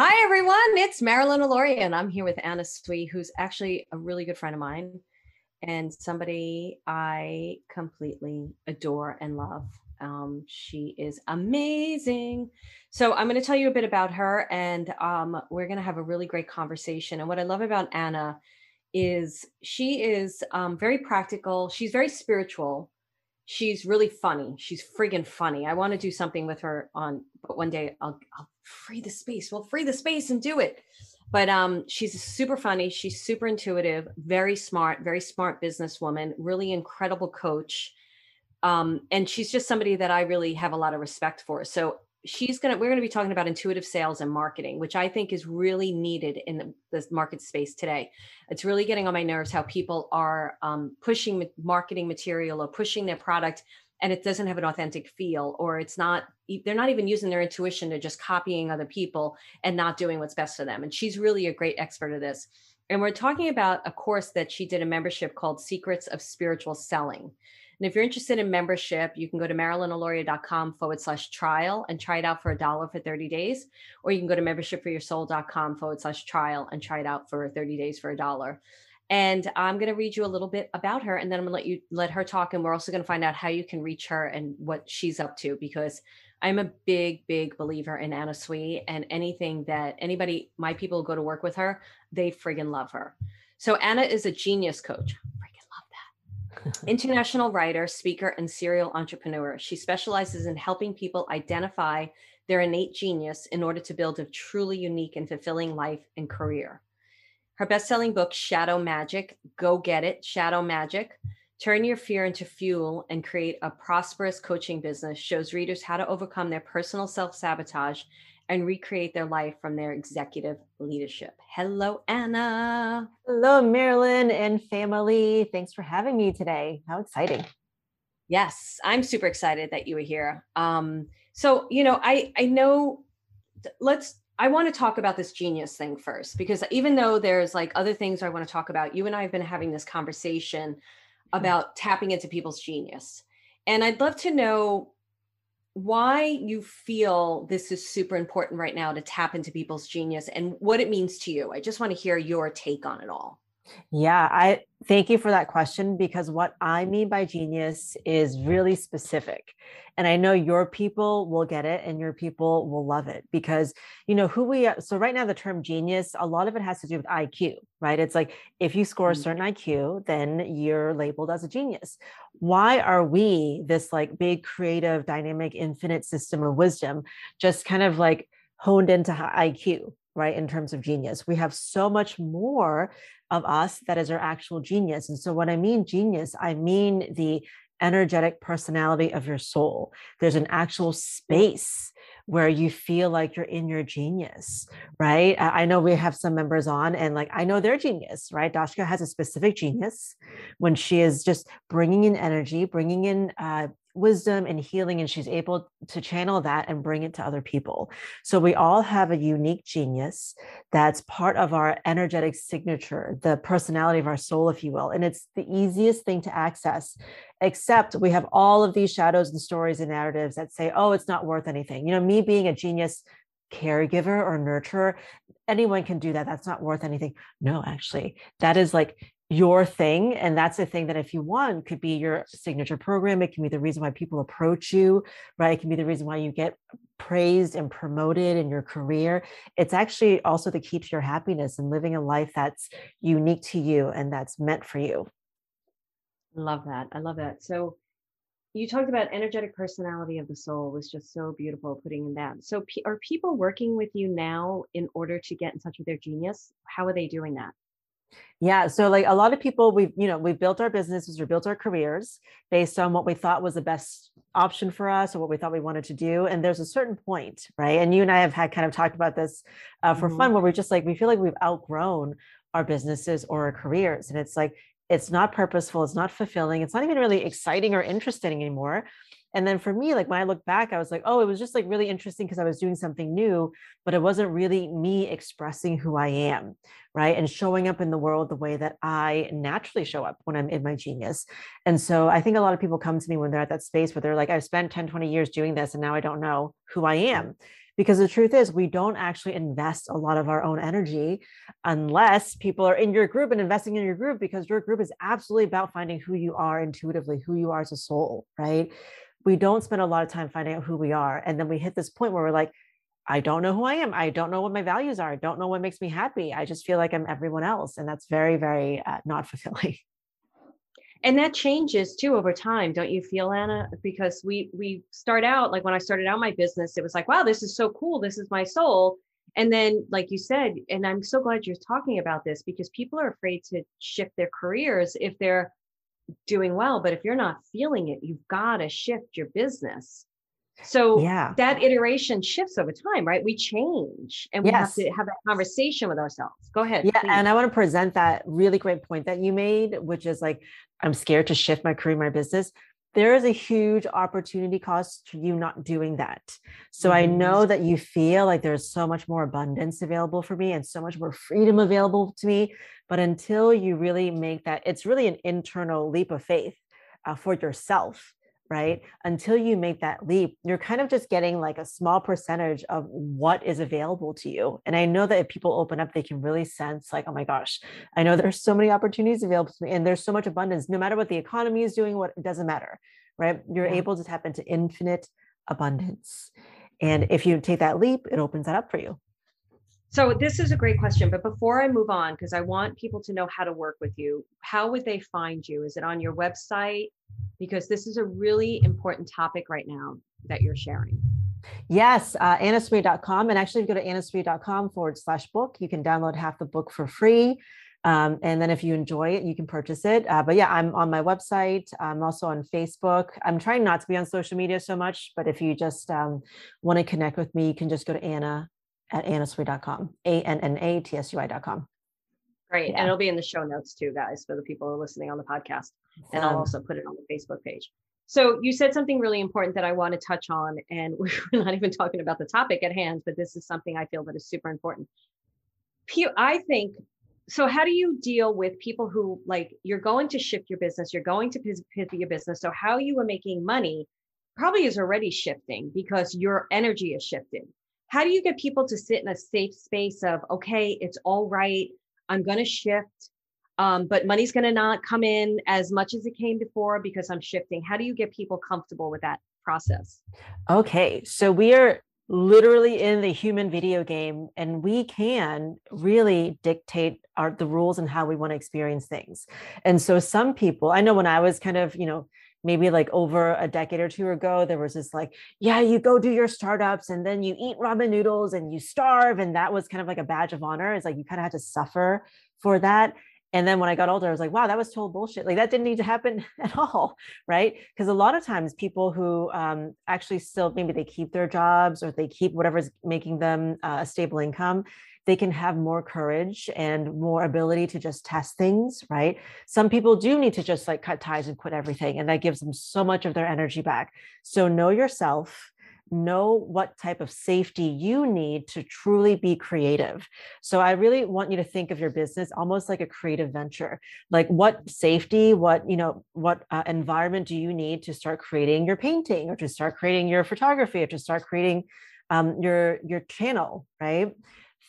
Hi, everyone. It's Marilyn Alauria, and I'm here with Anna Tsui, who's actually a really good friend of mine and somebody I completely adore and love. Um, she is amazing. So, I'm going to tell you a bit about her, and um, we're going to have a really great conversation. And what I love about Anna is she is um, very practical, she's very spiritual, she's really funny. She's friggin' funny. I want to do something with her on, but one day I'll, I'll free the space. We'll free the space and do it. But um, she's super funny. She's super intuitive, very smart, very smart businesswoman, really incredible coach. Um, and she's just somebody that I really have a lot of respect for. So she's gonna we're gonna be talking about intuitive sales and marketing which i think is really needed in the, market space today it's really getting on my nerves how people are um, pushing marketing material or pushing their product and it doesn't have an authentic feel or it's not they're not even using their intuition they're just copying other people and not doing what's best for them and she's really a great expert of this and we're talking about a course that she did a membership called secrets of spiritual selling and if you're interested in membership, you can go to marilynalauria.com forward slash trial and try it out for a dollar for 30 days. Or you can go to membershipforyoursoul.com forward slash trial and try it out for 30 days for a dollar. And I'm going to read you a little bit about her and then I'm going to let you let her talk. And we're also going to find out how you can reach her and what she's up to because I'm a big, big believer in Anna Tsui and anything that anybody, my people go to work with her, they friggin' love her. So Anna is a genius coach. International writer, speaker, and serial entrepreneur. She specializes in helping people identify their innate genius in order to build a truly unique and fulfilling life and career. Her best selling book, Shadow Magic Go Get It, Shadow Magic Turn Your Fear into Fuel and Create a Prosperous Coaching Business, shows readers how to overcome their personal self sabotage and recreate their life from their executive leadership. Hello, Anna. Hello, Marilyn and family. Thanks for having me today. How exciting. Yes, I'm super excited that you were here. Um, so, you know, I I know let's I want to talk about this genius thing first because even though there's like other things I want to talk about, you and I have been having this conversation mm-hmm. about tapping into people's genius. And I'd love to know why you feel this is super important right now to tap into people's genius and what it means to you. I just want to hear your take on it all. Yeah, I thank you for that question because what I mean by genius is really specific. And I know your people will get it and your people will love it because you know who we are. So right now the term genius, a lot of it has to do with IQ, right? It's like if you score a mm. certain IQ, then you're labeled as a genius. Why are we this like big creative dynamic infinite system of wisdom just kind of like honed into IQ, right in terms of genius we have so much more of us that is our actual genius and so when i mean genius i mean the energetic personality of your soul there's an actual space where you feel like you're in your genius, right? I know we have some members on and like I know their genius, right? Dashka has a specific genius when she is just bringing in energy, bringing in uh, wisdom and healing and she's able to channel that and bring it to other people. So we all have a unique genius that's part of our energetic signature the personality of our soul if you will and it's the easiest thing to access except we have all of these shadows and stories and narratives that say oh it's not worth anything. You know me being a genius caregiver or nurturer anyone can do that. That's not worth anything. No actually that is like your thing and that's the thing that if you want could be your signature program it can be the reason why people approach you right? It can be the reason why you get praised and promoted in your career. It's actually also the key to your happiness and living a life that's unique to you and that's meant for you. Love that i love that. So you talked about energetic personality of the soul was just so beautiful putting in that. So are people working with you now in order to get in touch with their genius? How are they doing that yeah. So like a lot of people, we've, you know, we've built our businesses or built our careers based on what we thought was the best option for us or what we thought we wanted to do. And there's a certain point, right? And you and I have had kind of talked about this uh, for mm-hmm. fun where we're just like, we feel like we've outgrown our businesses or our careers. And it's like, it's not purposeful. It's not fulfilling. It's not even really exciting or interesting anymore. And then for me, like when I look back, I was like, oh, it was just like really interesting because I was doing something new, but it wasn't really me expressing who I am, right? And showing up in the world the way that I naturally show up when I'm in my genius. And so I think a lot of people come to me when they're at that space where they're like, I've spent 10, 20 years doing this and now I don't know who I am because the truth is we don't actually invest a lot of our own energy unless people are in your group and investing in your group because your group is absolutely about finding who you are intuitively who you are as a soul right we don't spend a lot of time finding out who we are and then we hit this point where we're like I don't know who I am. I don't know what my values are. I don't know what makes me happy. I just feel like I'm everyone else. And that's very, very uh, not fulfilling. And that changes too over time, don't you feel, Anna? Because we we start out like when I started out my business, it was like, wow, this is so cool. This is my soul. And then, like you said, and I'm so glad you're talking about this because people are afraid to shift their careers if they're doing well. But if you're not feeling it, you've got to shift your business so yeah. that iteration shifts over time, right? We change and we yes. have to have that conversation with ourselves. Go ahead. Yeah. Please. And I want to present that really great point that you made, which is like, I'm scared to shift my career, my business. There is a huge opportunity cost to you not doing that. So mm-hmm. I know that you feel like there's so much more abundance available for me and so much more freedom available to me. But until you really make that, it's really an internal leap of faith uh, for yourself right? Until you make that leap, you're kind of just getting like a small percentage of what is available to you. And I know that if people open up, they can really sense like, oh my gosh, I know there's so many opportunities available to me and there's so much abundance. No matter what the economy is doing, what it doesn't matter, right? You're yeah. able to tap into infinite abundance. And mm-hmm. if you take that leap, it opens that up for you. So this is a great question, but before I move on, because I want people to know how to work with you, how would they find you? Is it on your website? Because this is a really important topic right now that you're sharing. Yes, uh. And actually, if you go to annatsui.com forward slash book, you can download half the book for free. Um, and then if you enjoy it, you can purchase it. Uh, but yeah, I'm on my website. I'm also on Facebook. I'm trying not to be on social media so much, but if you just um, want to connect with me, you can just go to Anna at annatsui.com, A-N-N-A-T-S-U-I.com. Great. Yeah. And it'll be in the show notes too, guys, for the people who are listening on the podcast. And I'll also put it on the Facebook page. So you said something really important that I want to touch on, and we're not even talking about the topic at hand, but this is something I feel that is super important. I think so. How do you deal with people who like you're going to shift your business, you're going to pivot your business? So how you are making money probably is already shifting because your energy is shifting how do you get people to sit in a safe space of okay it's all right i'm going to shift um, but money's going to not come in as much as it came before because i'm shifting. How do you get people comfortable with that process? Okay so we are literally in the human video game and we can really dictate our the rules and how we want to experience things. And so some people i know when i was kind of you know maybe like over a decade or two ago, there was this like, yeah, you go do your startups and then you eat ramen noodles and you starve. And that was kind of like a badge of honor. It's like you kind of had to suffer for that. And then when I got older, I was like, wow, that was total bullshit. Like that didn't need to happen at all. Right. Because a lot of times people who um, actually still maybe they keep their jobs or they keep whatever's making them uh, a stable income, they can have more courage and more ability to just test things, right? Some people do need to just like cut ties and quit everything, and that gives them so much of their energy back. So know yourself know what type of safety you need to truly be creative. So I really want you to think of your business almost like a creative venture. Like what safety, what, you know, what uh, environment do you need to start creating your painting or to start creating your photography or to start creating um, your your channel, right?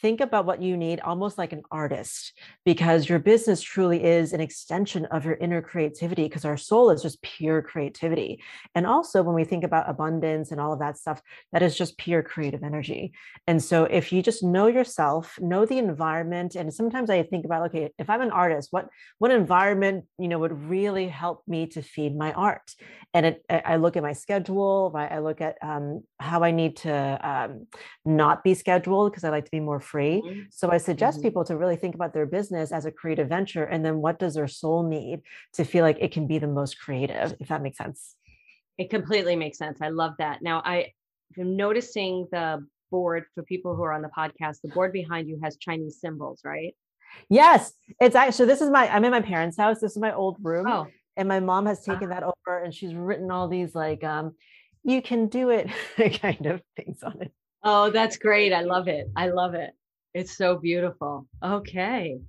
Think about what you need almost like an artist because your business truly is an extension of your inner creativity because our soul is just pure creativity. And also when we think about abundance and all of that stuff that is just pure creative energy. And so if you just know yourself know the environment and sometimes i think about okay if i'm an artist what what environment you know would really help me to feed my art? And it, i look at my schedule right? I look at um, how i need to um, not be scheduled because i like to be more free. Mm-hmm. So I suggest mm-hmm. people to really think about their business as a creative venture and then what does their soul need to feel like it can be the most creative, if that makes sense. It completely makes sense. I love that. Now I am noticing the board for people who are on the podcast, the board behind you has Chinese symbols, right? Yes, it's actually so this is my I'm in my parents' house. This is my old room. Oh. And my mom has taken uh-huh. that over and she's written all these like um you can do it kind of things on it. Oh, that's great. I love it. I love it. It's so beautiful. Okay.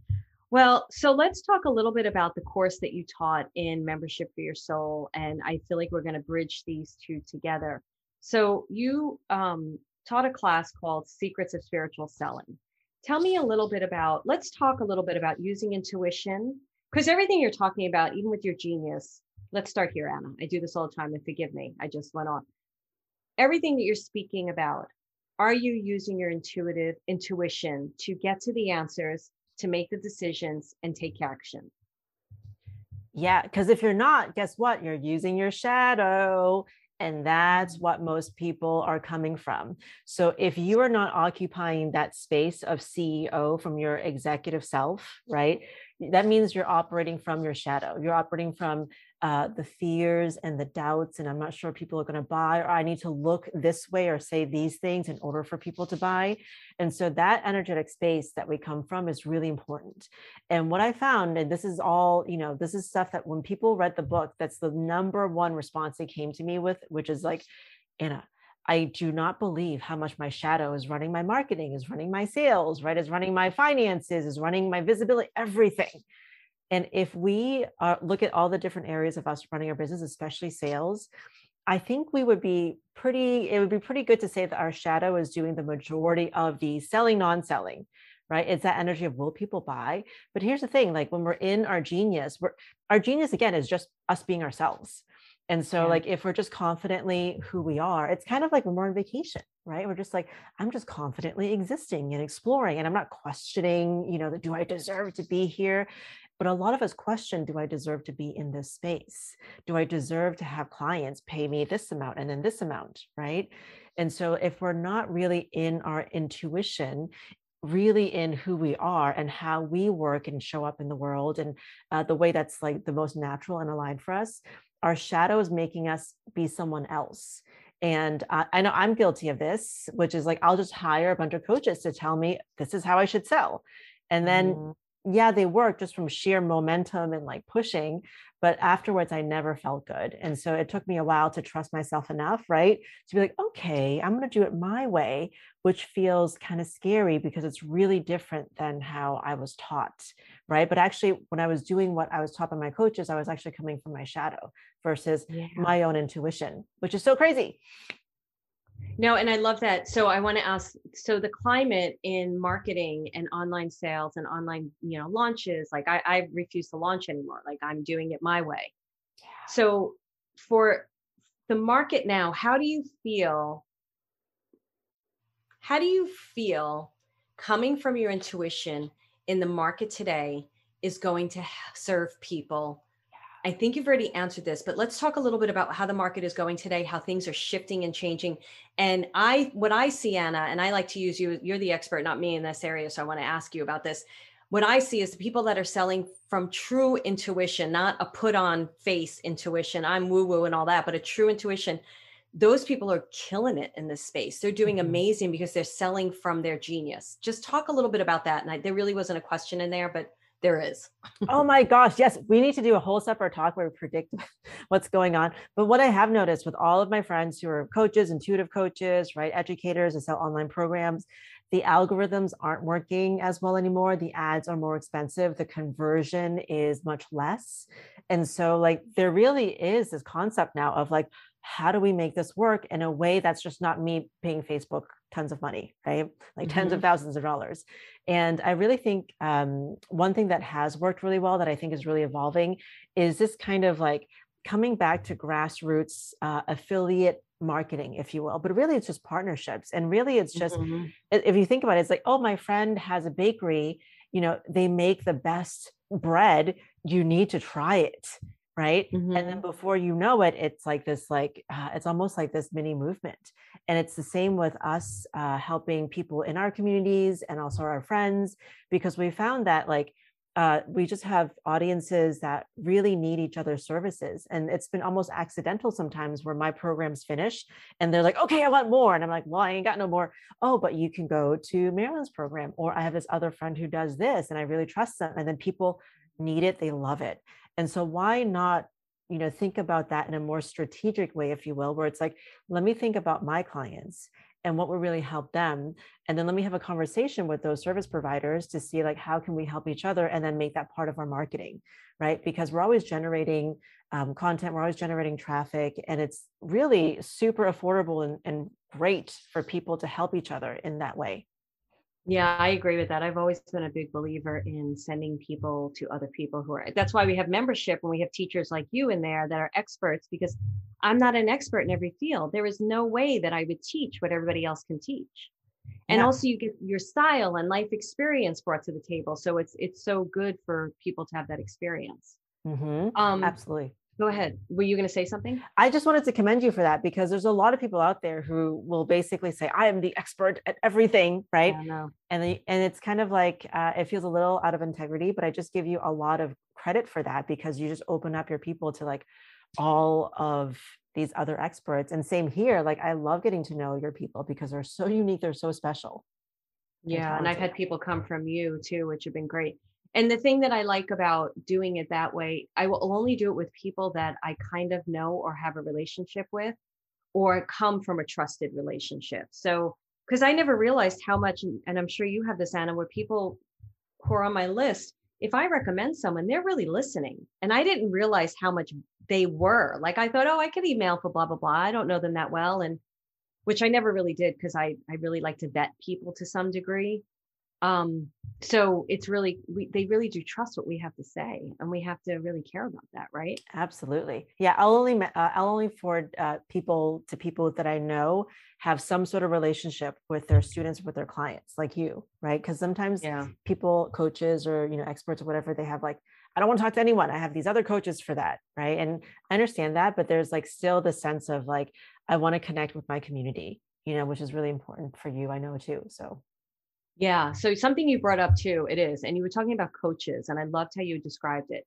Well, so let's talk a little bit about the course that you taught in Membership for Your Soul. And I feel like we're going to bridge these two together. So you um, taught a class called Secrets of Spiritual Selling. Tell me a little bit about, let's talk a little bit about using intuition, because everything you're talking about, even with your genius, let's start here, Anna. I do this all the time and forgive me. I just went on. Everything that you're speaking about, are you using your intuitive intuition to get to the answers, to make the decisions and take action? Yeah, because if you're not, guess what? You're using your shadow. And that's what most people are coming from. So if you are not occupying that space of CEO from your executive self, right? That means you're operating from your shadow. You're operating from uh, the fears and the doubts, and I'm not sure people are going to buy, or I need to look this way or say these things in order for people to buy. And so that energetic space that we come from is really important. And what I found, and this is all, you know, this is stuff that when people read the book, that's the number one response they came to me with, which is like, Anna, I do not believe how much my shadow is running my marketing, is running my sales, right? Is running my finances, is running my visibility, everything. And if we uh, look at all the different areas of us running our business, especially sales, I think we would be pretty, it would be pretty good to say that our shadow is doing the majority of the selling, non selling, right? It's that energy of will people buy? But here's the thing like when we're in our genius, we're, our genius again is just us being ourselves. And so, yeah. like, if we're just confidently who we are, it's kind of like when we're on vacation, right? We're just like, I'm just confidently existing and exploring, and I'm not questioning, you know, do I deserve to be here? But a lot of us question do I deserve to be in this space? Do I deserve to have clients pay me this amount and then this amount? Right. And so if we're not really in our intuition, really in who we are and how we work and show up in the world and uh, the way that's like the most natural and aligned for us, our shadow is making us be someone else. And uh, I know I'm guilty of this, which is like I'll just hire a bunch of coaches to tell me this is how I should sell. And then mm yeah, they work just from sheer momentum and like pushing. But afterwards, I never felt good. And so it took me a while to trust myself enough, right? To be like, okay, I'm going to do it my way, which feels kind of scary because it's really different than how I was taught, right? But actually, when I was doing what I was taught by my coaches, I was actually coming from my shadow versus yeah. my own intuition, which is so crazy. No, and I love that. So I want to ask so the climate in marketing and online sales and online, you know, launches, like I, I refuse to launch anymore. Like I'm doing it my way. Yeah. So for the market now, how do you feel? How do you feel coming from your intuition in the market today is going to serve people I think you've already answered this, but let's talk a little bit about how the market is going today, how things are shifting and changing. And I, what I see, Anna, and I like to use you, you're the expert, not me in this area. So I want to ask you about this. What I see is the people that are selling from true intuition, not a put on face intuition. I'm woo woo and all that, but a true intuition. Those people are killing it in this space. They're doing mm-hmm. amazing because they're selling from their genius. Just talk a little bit about that. And I, there really wasn't a question in there, but there is. oh my gosh, yes, we need to do a whole separate talk where we predict what's going on. But what I have noticed with all of my friends who are coaches, intuitive coaches, right, educators and sell online programs, the algorithms aren't working as well anymore. The ads are more expensive. The conversion is much less. And so, like, there really is this concept now of like, how do we make this work in a way that's just not me paying Facebook tons of money, right? Like mm-hmm. tens of mm-hmm. thousands of dollars. And I really think um, one thing that has worked really well that I think is really evolving is this kind of like coming back to grassroots uh, affiliate marketing, if you will. But really, it's just partnerships. And really, it's just, mm-hmm. if you think about it, it's like, oh, my friend has a bakery, you know, they make the best bread. You need to try it right? Mm-hmm. and then mm-hmm. before you know it it's like this like uh, it's almost like this mini movement. And it's the same with us uh, helping people in our communities and also our friends because we found that like uh, we just have audiences that really need each other's services. And it's been almost accidental sometimes where my program's finished and they're like okay i want more. And i'm like well i ain't got no more. Oh but you can go to marilyn's program or i have this other friend who does this and i really trust them. And then people need it they love it and so why not you know think about that in a more strategic way if you will where it's like let me think about my clients and what will really help them and then let me have a conversation with those service providers to see like how can we help each other and then make that part of our marketing right because we're always generating um, content we're always generating traffic and it's really super affordable and, and great for people to help each other in that way. Yeah, I agree with that. I've always been a big believer in sending people to other people who are that's why we have membership and we have teachers like you in there that are experts because I'm not an expert in every field. There is no way that I would teach what everybody else can teach. And yeah. also you get your style and life experience brought to the table. So it's it's so good for people to have that experience. Mm-hmm. Um, Absolutely go ahead. Were you going to say something? I just wanted to commend you for that because there's a lot of people out there who will basically say i am the expert at everything right? And the, and it's kind of like uh, it feels a little out of integrity but i just give you a lot of credit for that because you just open up your people to like all of these other experts. And same here like i love getting to know your people because they're so unique they're so special yeah and, and i've had people come from you too which have been great and the thing that I like about doing it that way, I will only do it with people that I kind of know or have a relationship with or come from a trusted relationship. So, because I never realized how much, and I'm sure you have this, Anna, where people who are on my list, if I recommend someone, they're really listening. And I didn't realize how much they were. Like I thought, oh, I could email for blah, blah, blah. I don't know them that well. And which I never really did because I, I really like to vet people to some degree um so it's really we, they really do trust what we have to say and we have to really care about that right? Absolutely. Yeah i'll only uh, i'll only forward uh, people to people that i know have some sort of relationship with their students with their clients like you right? Because sometimes yeah. people coaches or you know experts or whatever they have like i don't want to talk to anyone. I have these other coaches for that right? And i understand that but there's like still the sense of like i want to connect with my community you know which is really important for you i know too so yeah. So something you brought up too, it is. And you were talking about coaches, and I loved how you described it.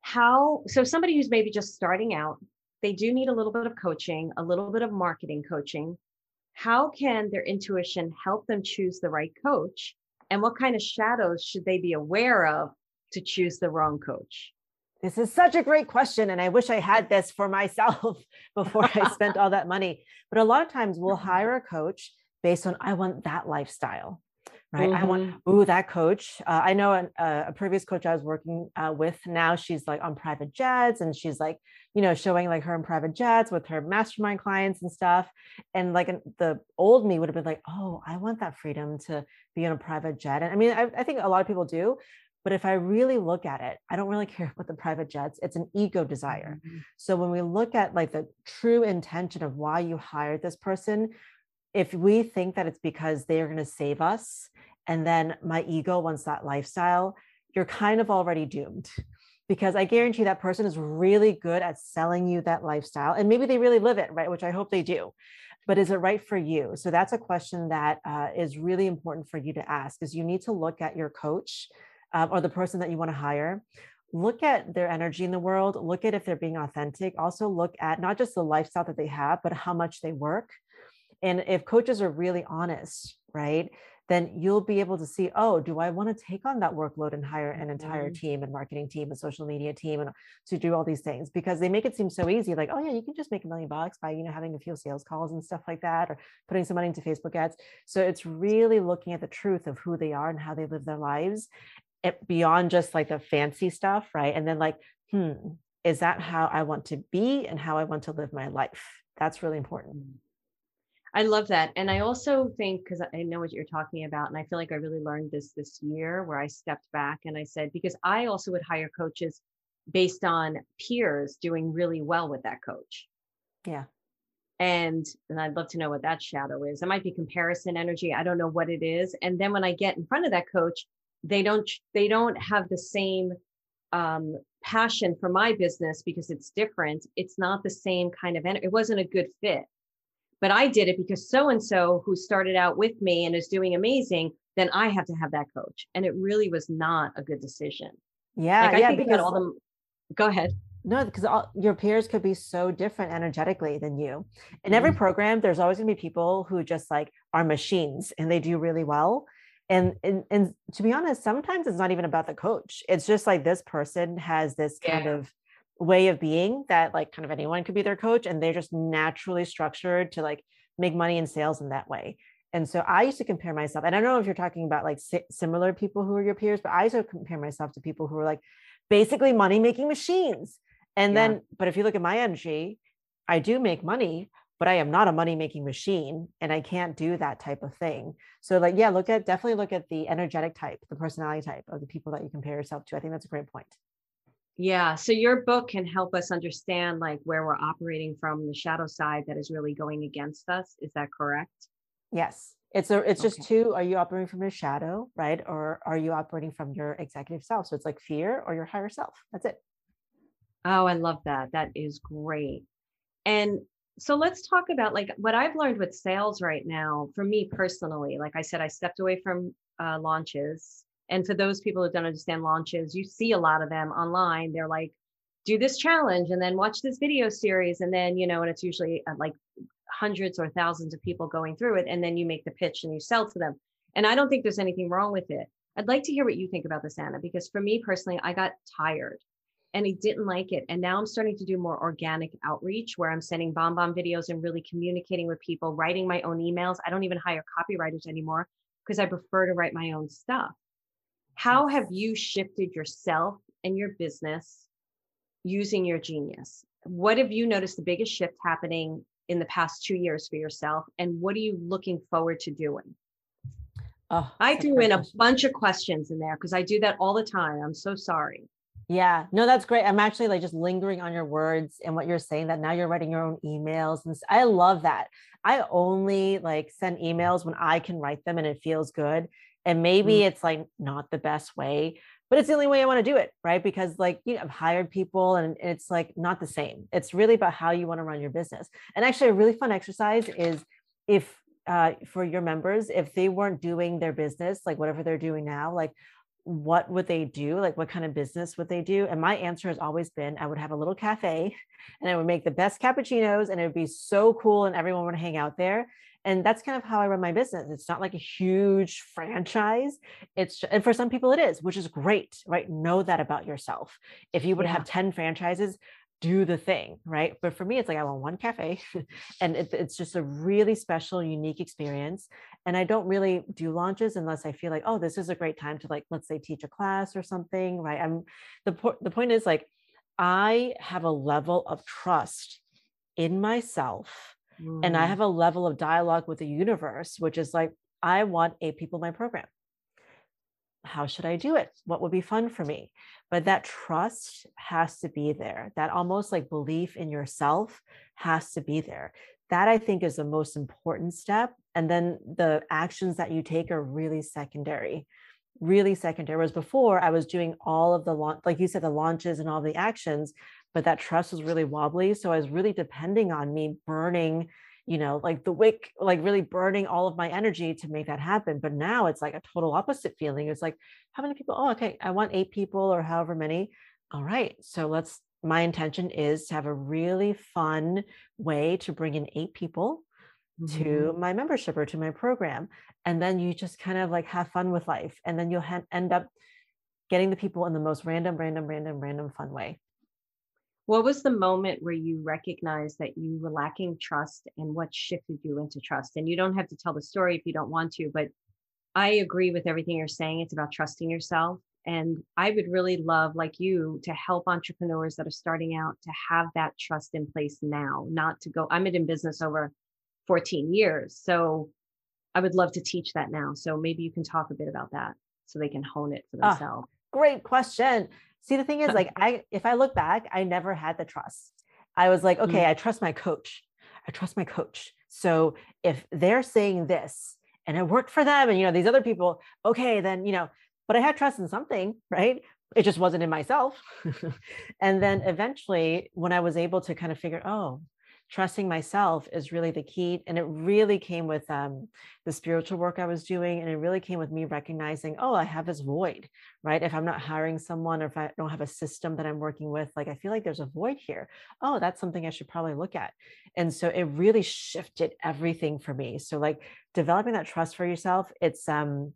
How, so somebody who's maybe just starting out, they do need a little bit of coaching, a little bit of marketing coaching. How can their intuition help them choose the right coach? And what kind of shadows should they be aware of to choose the wrong coach? This is such a great question. And I wish I had this for myself before I spent all that money. But a lot of times we'll hire a coach based on I want that lifestyle. Right. Mm-hmm. I want, mm-hmm. ooh, that coach. Uh, I know an, uh, a previous coach I was working uh, with now, she's like on private jets and she's like, you know, showing like her in private jets with her mastermind clients and stuff. And like the old me would have been like, oh, I want that freedom to be on a private jet. And I mean, I, I think a lot of people do, but if I really look at it, I don't really care about the private jets. It's an ego desire. Mm-hmm. So when we look at like the true intention of why you hired this person, if we think that it's because they are going to save us and then my ego wants that lifestyle, you're kind of already doomed because I guarantee that person is really good at selling you that lifestyle. And maybe they really live it, right? Which I hope they do. But is it right for you? So that's a question that uh, is really important for you to ask is you need to look at your coach uh, or the person that you want to hire look at their energy in the world look at if they're being authentic also look at not just the lifestyle that they have but how much they work and if coaches are really honest, right, then you'll be able to see, oh, do I want to take on that workload and hire an entire mm-hmm. team and marketing team and social media team and to do all these things because they make it seem so easy, like, oh yeah, you can just make a million bucks by, you know, having a few sales calls and stuff like that, or putting some money into Facebook ads. So it's really looking at the truth of who they are and how they live their lives it, eh, beyond just like the fancy stuff, right? And then like, hmm, is that how I want to be and how I want to live my life? That's really important. Mm. I love that. And I also think, because I know what you're talking about, and I feel like I really learned this this year where I stepped back and I said, because I also would hire coaches based on peers doing really well with that coach. Yeah. And and I'd love to know what that shadow is. It might be comparison energy. I don't know what it is. And then when I get in front of that coach, they don't they don't have the same um, passion for my business because it's different. It's not the same kind of energy. It wasn't a good fit but I did it because so and so who started out with me and is doing amazing, then I have to have that coach. And it really was not a good decision. Yeah. Like, I yeah, think because, all them go ahead. No, because all, your peers could be so different energetically than you. In every mm-hmm. program, there's always going to be people who just like are machines and they do really well. And, and and to be honest, sometimes it's not even about the coach. It's just like this person has this yeah. kind of way of being that like kind of anyone could be their coach and they're just naturally structured to like make money in sales in that way and so i used to compare myself and i don't know if you're talking about like si- similar people who are your peers but i used to compare myself to people who are like basically money making machines and yeah. then but if you look at my energy i do make money but I am not a money making machine and I can't do that type of thing. So like yeah, look at definitely look at the energetic type, the personality type of the people that you compare yourself to. I think that's a great point. Yeah, so your book can help us understand like where we're operating from the shadow side that is really going against us. Is that correct? Yes. It's a it's just two are you operating from your shadow, right? Or are you operating from your executive self? So it's like fear or your higher self. That's it. Oh, I love that. That is great. And so let's talk about like what I've learned with sales right now for me personally. Like I said, I stepped away from uh, launches. And for those people who don't understand launches, you see a lot of them online. They're like, do this challenge and then watch this video series. And then, you know, and it's usually uh, like hundreds or thousands of people going through it. And then you make the pitch and you sell to them. And I don't think there's anything wrong with it. I'd like to hear what you think about this, Anna, because for me personally, I got tired and I didn't like it. And now I'm starting to do more organic outreach where I'm sending BombBomb videos and really communicating with people, writing my own emails. I don't even hire copywriters anymore because I prefer to write my own stuff. How have you shifted yourself and your business using your genius? What have you noticed the biggest shift happening in the past two years for yourself? And what are you looking forward to doing? Oh, I threw in a bunch of questions in there because I do that all the time. I'm so sorry. Yeah, no, that's great. I'm actually like just lingering on your words and what you're saying that now you're writing your own emails. And I love that. I only like send emails when I can write them and it feels good. And maybe mm. it's like not the best way, but it's the only way I want to do it. Right. Because like, you know, I've hired people and it's like not the same. It's really about how you want to run your business. And actually, a really fun exercise is if uh, for your members, if they weren't doing their business, like whatever they're doing now, like what would they do? Like, what kind of business would they do? And my answer has always been I would have a little cafe and I would make the best cappuccinos and it would be so cool and everyone would hang out there. And that's kind of how I run my business. It's not like a huge franchise. It's, and for some people it is, which is great, right? Know that about yourself. If you would yeah. have 10 franchises, do the thing, right? But for me, it's like I want one cafe and it, it's just a really special, unique experience. And I don't really do launches unless I feel like, oh, this is a great time to like, let's say teach a class or something, right? I'm the, po- the point is like, I have a level of trust in myself mm. and I mm. have a level of dialogue with the universe, which is like, I want eight people in my program how should I do it? What would be fun for me? But that trust has to be there. That almost like belief in yourself has to be there. That I think is the most important step. And then the actions that you take are really secondary, really secondary. Whereas before, I was doing all of the launch, like you said, the launches and all the actions, but that trust was really wobbly. So I was really depending on me burning you know, like the wick, like really burning all of my energy to make that happen. But now it's like a total opposite feeling. It's like, how many people? Oh, okay, I want eight people or however many. All right. So let's, my intention is to have a really fun way to bring in eight people mm-hmm. to my membership or to my program. And then you just kind of like have fun with life. And then you'll ha- end up getting the people in the most random, random, random, random fun way. What was the moment where you recognized that you were lacking trust and what shifted you into trust? And you don't have to tell the story if you don't want to, but I agree with everything you're saying. It's about trusting yourself. And I would really love, like you, to help entrepreneurs that are starting out to have that trust in place now, not to go. I'm in business over 14 years. So I would love to teach that now. So maybe you can talk a bit about that so they can hone it for ah, themselves. Oh, great question. See, the thing is, like, I if I look back, I never had the trust. I was like, okay, mm. I trust my coach. I trust my coach. So if they're saying this and it worked for them, and you know, these other people, okay, then you know, but I had trust in something, right? It just wasn't in myself. and then eventually, when I was able to kind of figure, oh, trusting myself is really the key. And it really came with um, the spiritual work I was doing. And it really came with me recognizing, oh, I have this void, right? If I'm not hiring someone or if I don't have a system that I'm working with, like I feel like there's a void here. Oh, that's something I should probably look at. And so it really shifted everything for me. So like developing that trust for yourself, it's um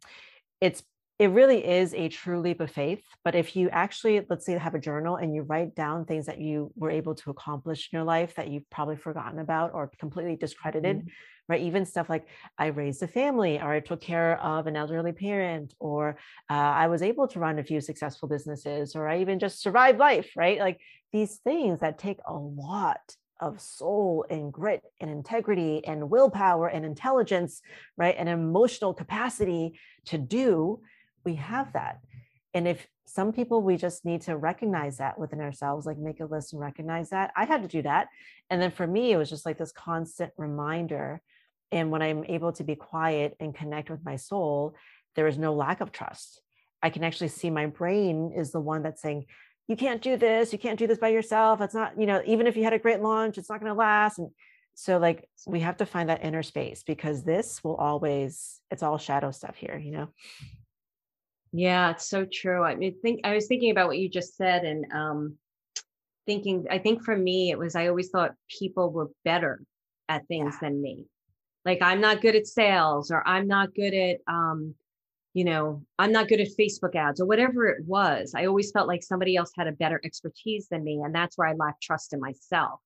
it's it really is a true leap of faith. But if you actually, let's say, have a journal and you write down things that you were able to accomplish in your life that you've probably forgotten about or completely discredited, mm-hmm. right? Even stuff like I raised a family or I took care of an elderly parent or uh, I was able to run a few successful businesses or I even just survived life, right? Like these things that take a lot of soul and grit and integrity and willpower and intelligence, right? And emotional capacity to do, we have that. And if some people we just need to recognize that within ourselves, like make a list and recognize that. I had to do that. And then for me, it was just like this constant reminder. And when I'm able to be quiet and connect with my soul, there is no lack of trust. I can actually see my brain is the one that's saying, you can't do this, you can't do this by yourself. It's not, you know, even if you had a great launch, it's not going to last. And so like we have to find that inner space because this will always, it's all shadow stuff here, you know? Yeah, it's so true. I mean, think I was thinking about what you just said and um thinking I think for me it was I always thought people were better at things yeah. than me. Like I'm not good at sales or I'm not good at um you know, I'm not good at Facebook ads or whatever it was. I always felt like somebody else had a better expertise than me. And that's where I lacked trust in myself.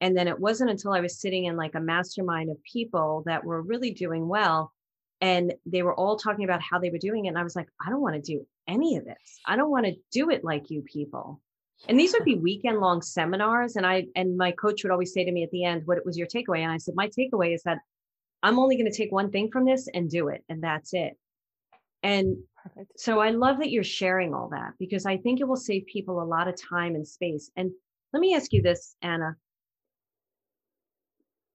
And then it wasn't until I was sitting in like a mastermind of people that were really doing well. And they were all talking about how they were doing it. And I was like, I don't want to do any of this. I don't want to do it like you people. And these would be weekend long seminars. And I, and my coach would always say to me at the end, what was your takeaway? And I said, my takeaway is that I'm only going to take one thing from this and do it. And that's it. And Perfect. so I love that you're sharing all that because I think it will save people a lot of time and space. And let me ask you this, Anna.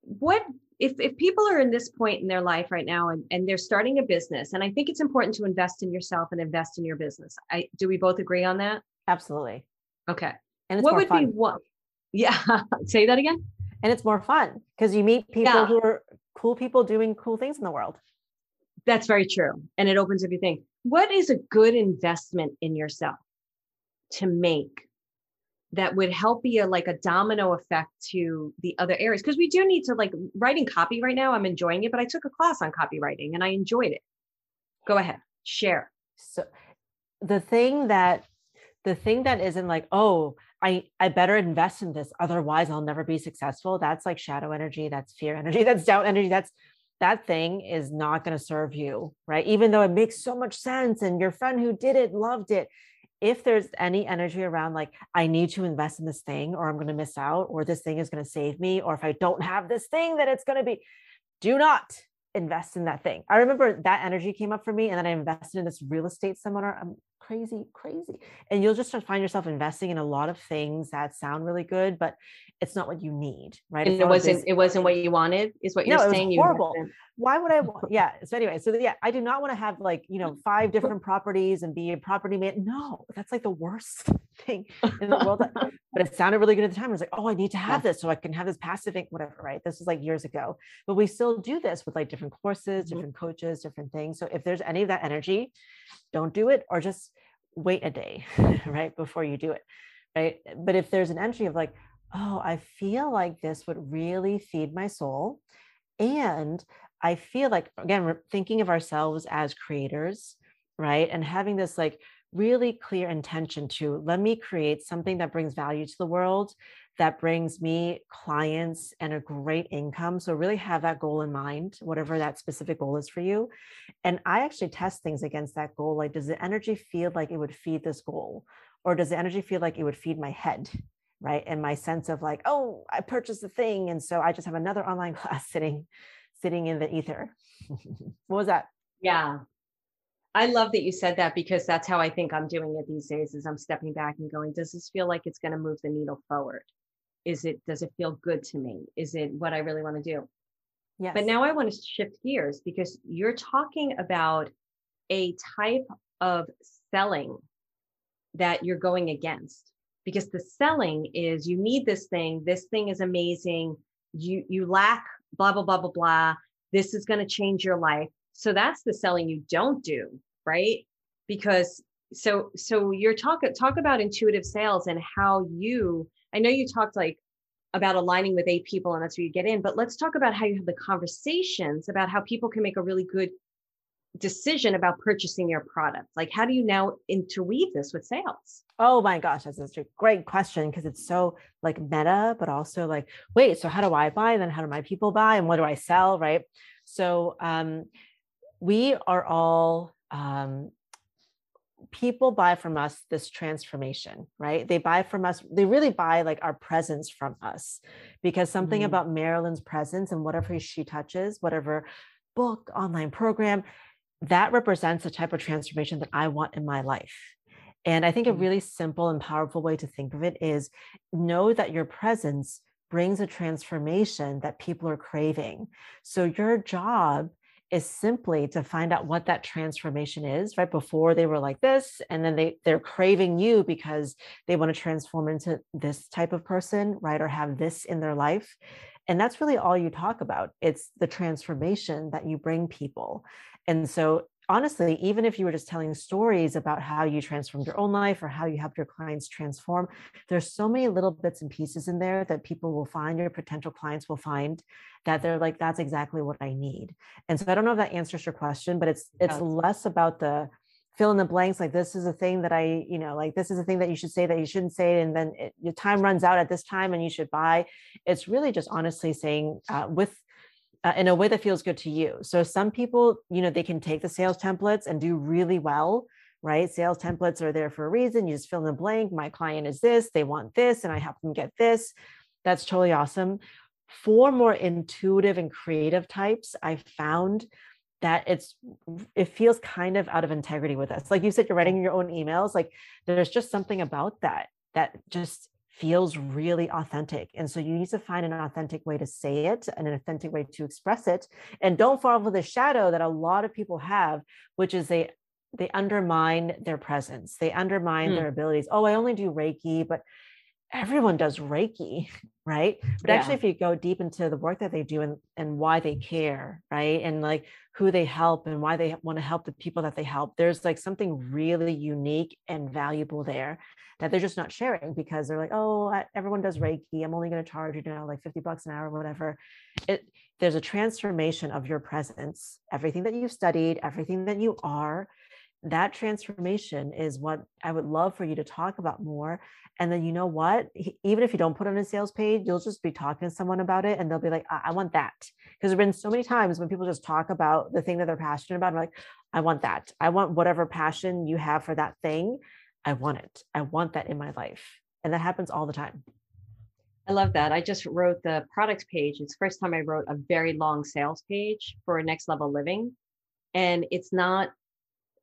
What if, if people are in this point in their life right now and, and they're starting a business, and I think it's important to invest in yourself and invest in your business. I do we both agree on that? Absolutely. Okay. And what would fun. be one? Yeah. Say that again. And it's more fun because you meet people yeah. who are cool people doing cool things in the world. That's very true. And it opens everything. What is a good investment in yourself to make that would help be a like a domino effect to the other areas? Because we do need to like writing copy right now. I'm enjoying it, but I took a class on copywriting and I enjoyed it. Go ahead, share. So the thing that the thing that isn't like, oh, I, I better invest in this. Otherwise, I'll never be successful. That's like shadow energy. That's fear energy. That's doubt energy. That's that thing is not going to serve you, right? Even though it makes so much sense and your friend who did it loved it. If there's any energy around, like, I need to invest in this thing or I'm going to miss out, or this thing is going to save me, or if I don't have this thing, that it's going to be, do not invest in that thing. I remember that energy came up for me, and then I invested in this real estate seminar. I'm crazy, crazy. And you'll just find yourself investing in a lot of things that sound really good, but it's not what you need, right? And it wasn't. it wasn't what you wanted. Is what you're no, saying? horrible. Why would I want? Yeah. So anyway, so yeah, I do not want to have like you know five different properties and be a property man. No, that's like the worst thing in the world. but it sounded really good at the time. I was like, oh, I need to have this so I can have this passive income, whatever. Right? This was like years ago, but we still do this with like different courses, mm-hmm. different coaches, different things. So if there's any of that energy, don't do it, or just wait a day, right, before you do it, right? But if there's an entry of like, oh, I feel like this would really feed my soul. And I feel like, again, we're thinking of ourselves as creators, right? And having this like really clear intention to let me create something that brings value to the world, that brings me clients and a great income. So, really have that goal in mind, whatever that specific goal is for you. And I actually test things against that goal. Like, does the energy feel like it would feed this goal? Or does the energy feel like it would feed my head? right and my sense of like oh i purchased the thing and so i just have another online class sitting sitting in the ether what was that yeah i love that you said that because that's how i think i'm doing it these days is i'm stepping back and going does this feel like it's going to move the needle forward is it does it feel good to me? Is it what i really want to do yes. but now i want to shift gears because you're talking about a type of selling that you're going against because the selling is you need this thing this thing is amazing you you lack blah blah blah blah blah this is going to change your life. So that's the selling you don't do right? Because so so you're talk talk about intuitive sales and how you i know you talked like about aligning with eight people and that's where you get in but let's talk about how you have the conversations about how people can make a really good decision about purchasing your product. Like how do you now interweave this with sales? Oh my gosh that's a great question because it's so like meta but also like wait so how do i buy? And then how do my people buy? And what do i sell right? So um we are all um people buy from us this transformation, right? They buy from us, they really buy like our presence from us because something mm-hmm. about Marilyn's presence and whatever she touches, whatever book, online program, that represents the type of transformation that I want in my life. And I think a mm-hmm. really simple and powerful way to think of it is know that your presence brings a transformation that people are craving. So your job is simply to find out what that transformation is right before they were like this and then they they're craving you because they want to transform into this type of person right or have this in their life and that's really all you talk about. It's the transformation that you bring people and so honestly, even if you were just telling stories about how you transformed your own life or how you helped your clients transform, there's so many little bits and pieces in there that people will find, your potential clients will find that they're like, that's exactly what I need. And so I don't know if that answers your question, but it's it's less about the fill in the blanks like this is a thing that i you know like this is a thing that you should say that you shouldn't say and then it, your time runs out at this time and you should buy it's really just honestly saying uh, with uh, in a way that feels good to you. So some people, you know, they can take the sales templates and do really well, right? Sales templates are there for a reason. You just fill in the blank. My client is this, they want this, and I help them get this. That's totally awesome. For more intuitive and creative types, I found that it's it feels kind of out of integrity with us. Like you said, you're writing your own emails. Like there's just something about that that just feels really authentic. And so you need to find an authentic way to say it and an authentic way to express it. And don't fall for the shadow that a lot of people have, which is they they undermine their presence. They undermine mm. their abilities. Oh, I only do Reiki, but everyone does Reiki, right? But yeah. actually, if you go deep into the work that they do and, and why they care, right? And like who they help and why they want to help the people that they help, there's like something really unique and valuable there that they're just not sharing because they're like, oh, I, everyone does Reiki. I'm only going to charge, you know, like 50 bucks an hour, whatever. It, there's a transformation of your presence, everything that you've studied, everything that you are. That transformation is what I would love for you to talk about more. And then, you know what? Even if you don't put on a sales page, you'll just be talking to someone about it and they'll be like, I, I want that. Because there have been so many times when people just talk about the thing that they're passionate about. I'm like, I want that. I want whatever passion you have for that thing. I want it. I want that in my life. And that happens all the time. I love that. I just wrote the products page. It's first time I wrote a very long sales page for next level living. And it's not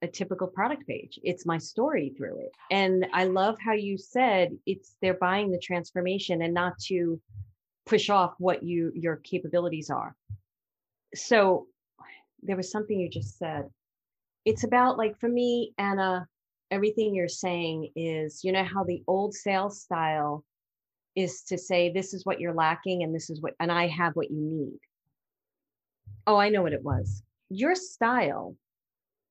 a typical product page. It's my story through it. And I love how you said it's they're buying the transformation and not to push off what you your capabilities are. So there was something you just said. It's about like for me, Anna, everything you're saying is, you know, how the old sales style is to say, this is what you're lacking and this is what, and I have what you need. Oh, I know what it was. Your style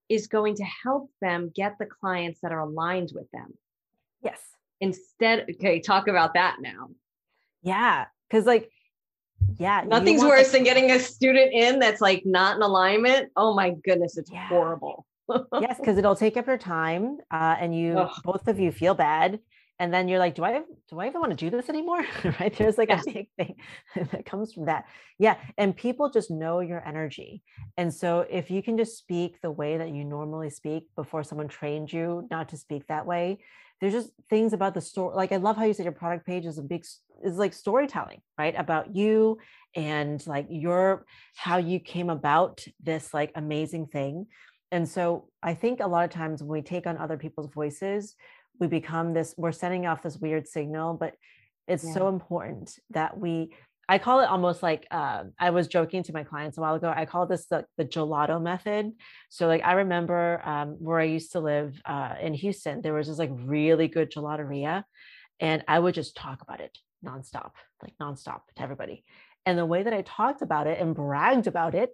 is going to help them get the clients that are aligned with them. Yes. Instead, okay, talk about that now. Yeah. Cause like, yeah. Nothing's worse than getting a student in that's like not in alignment. Oh my goodness, it's yeah. horrible yes, because it'll take up your time, uh, and you Ugh. both of you feel bad, and then you're like, do I do I even want to do this anymore? right? There's like yes. a big thing that comes from that. Yeah, and people just know your energy, and so if you can just speak the way that you normally speak before someone trained you not to speak that way, there's just things about the story. Like I love how you said your product page is a big is like storytelling, right? About you and like your how you came about this like amazing thing and so I think a lot of times when we take on other people's voices, we become this, we're sending off this weird signal, but it's yeah. so important that we, I call it almost like, uh, I was joking to my clients a while ago. I call this the, the gelato method. So like, I remember um, where I used to live uh, in Houston, there was this like really good gelateria and I would just talk about it nonstop, like nonstop to everybody. And the way that I talked about it and bragged about it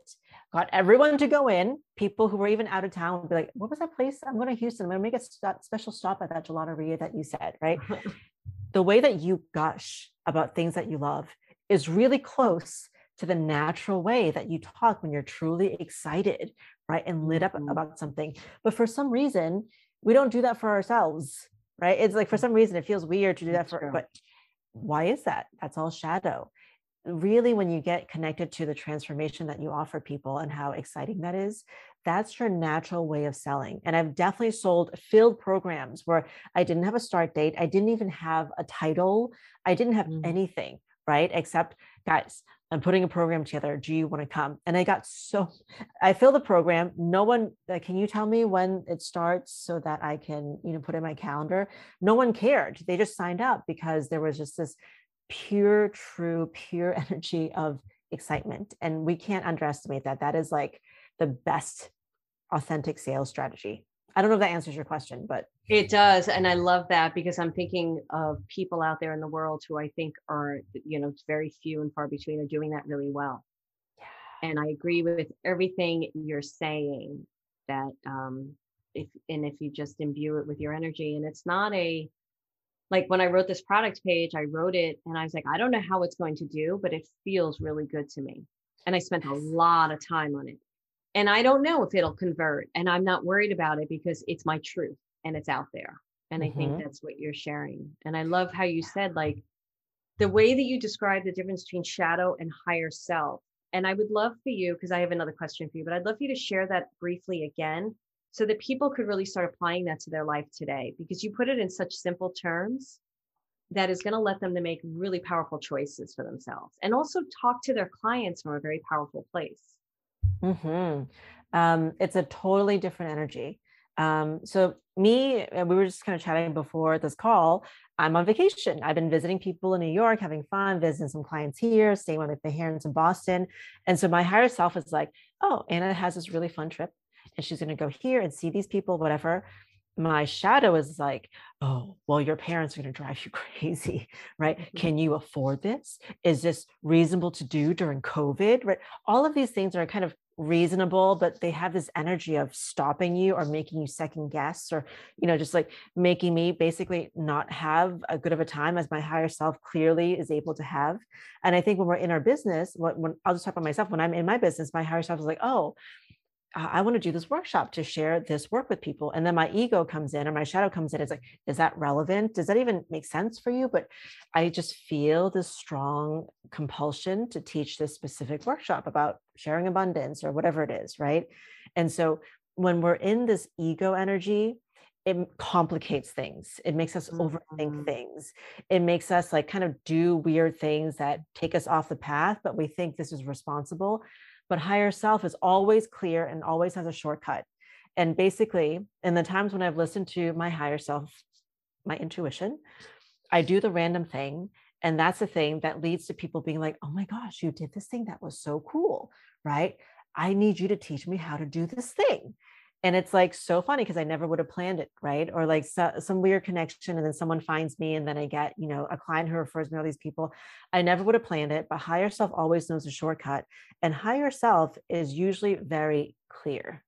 got everyone to go in. People who were even out of town would be like, What was that place? I'm going to Houston. I'm going to make a st- special stop at that gelateria that you said, right? the way that you gush about things that you love is really close to the natural way that you talk when you're truly excited, right? And lit up mm-hmm. about something. But for some reason, we don't do that for ourselves, right? It's like for some reason it feels weird to do that for, but why is that? That's all shadow really when you get connected to the transformation that you offer people and how exciting that is that's your natural way of selling. And I've definitely sold field programs where I didn't have a start date. I didn't even have a title. I didn't have mm. anything, right? Except, guys, I'm putting a program together. Do you want to come? And I got so, I fill the program. No one, can you tell me when it starts so that I can, you know, put in my calendar? No one cared. They just signed up because there was just this pure, true, pure energy of excitement. And we can't underestimate that. That is like the best authentic sales strategy. I don't know if that answers your question, but it does. And I love that because I'm thinking of people out there in the world who I think are, you know, very few and far between are doing that really well. And I agree with everything you're saying that um if and if you just imbue it with your energy and it's not a like when I wrote this product page, I wrote it and I was like, I don't know how it's going to do, but it feels really good to me. And I spent a lot of time on it and I don't know if it'll convert. And I'm not worried about it because it's my truth and it's out there. And mm-hmm. I think mm-hmm. that's what you're sharing. And I love how you said, like, the way that you describe the difference between shadow and higher self. And I would love for you, because I have another question for you, but I'd love for you to share that briefly again so that people could really start applying that to their life today, because you put it in such simple terms that is going to let them to make really powerful choices for themselves and also talk to their clients from a very powerful place. Mm-hmm. Um, it's a totally different energy. Um, so me, we were just kind of chatting before this call. I'm on vacation. I've been visiting people in New York, having fun, visiting some clients here, staying with my parents in Boston. And so my higher self is like, oh, Anna has this really fun trip and she's going to go here and see these people, whatever my shadow is like, oh, well, your parents are going to drive you crazy, right? Mm-hmm. Can you afford this? Is this reasonable to do during COVID? Right? All of these things are kind of reasonable, but they have this energy of stopping you or making you second guess or, you know, just like making me basically not have a good of a time as my higher self clearly is able to have. And I think when we're in our business, when, when I'll just talk about myself, when I'm in my business, my higher self is like, oh, I want to do this workshop to share this work with people. And then my ego comes in or my shadow comes in. It's like, is that relevant? Does that even make sense for you? But I just feel this strong compulsion to teach this specific workshop about sharing abundance or whatever it is. Right. And so when we're in this ego energy, it complicates things. It makes us overthink mm-hmm. things. It makes us like kind of do weird things that take us off the path, but we think this is responsible but higher self is always clear and always has a shortcut. And basically, in the times when I've listened to my higher self, my intuition, I do the random thing. And that's the thing that leads to people being like, oh my gosh, you did this thing that was so cool, right? I need you to teach me how to do this thing and it's like so funny because i never would have planned it right? Or like so, some weird connection and then someone finds me and then i get you know a client who refers me to all these people. I never would have planned it but higher self always knows a shortcut and higher self is usually very clear.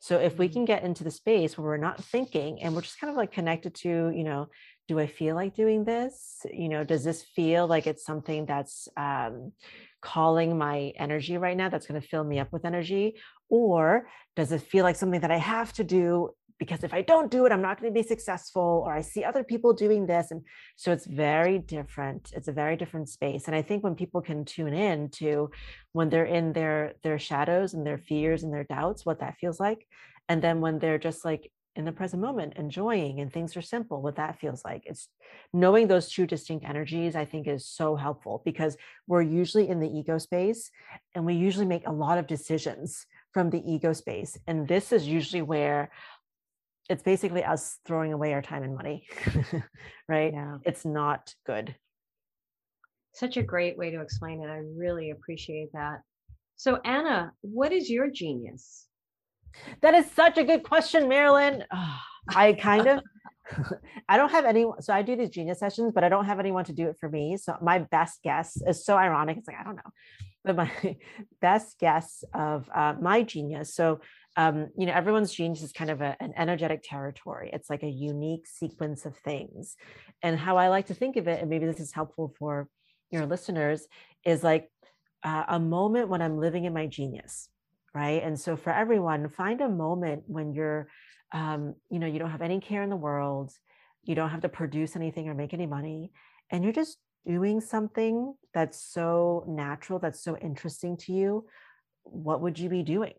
So if we mm-hmm. can get into the space where we're not thinking and we're just kind of like connected to you know do i feel like doing this? You know does this feel like it's something that's um, calling my energy right now that's going to fill me up with energy or does it feel like something that I have to do because if I don't do it, I'm not going to be successful, or I see other people doing this. And so it's very different. It's a very different space. And I think when people can tune in to when they're in their their shadows and their fears and their doubts, what that feels like. And then when they're just like in the present moment, enjoying and things are simple, what that feels like. It's knowing those two distinct energies, I think, is so helpful because we're usually in the ego space and we usually make a lot of decisions from the ego space. And this is usually where it's basically us throwing away our time and money, right? Yeah. It's not good. Such a great way to explain it. I really appreciate that. So, Anna, what is your genius? That is such a good question, Marilyn. Oh, I kind of, I don't have anyone. So I do these genius sessions, but I don't have anyone to do it for me. So my best guess is so ironic. It's like, I don't know my best guess of uh, my genius. So, um, you know, everyone's genius is kind of a, an energetic territory. It's like a unique sequence of things. And how I like to think of it, and maybe this is helpful for your listeners, is like uh, a moment when I'm living in my genius, right? And so for everyone, find a moment when you're, um, you know, you don't have any care in the world, you don't have to produce anything or make any money, and you're just doing something that's so natural, that's so interesting to you, what would you be doing?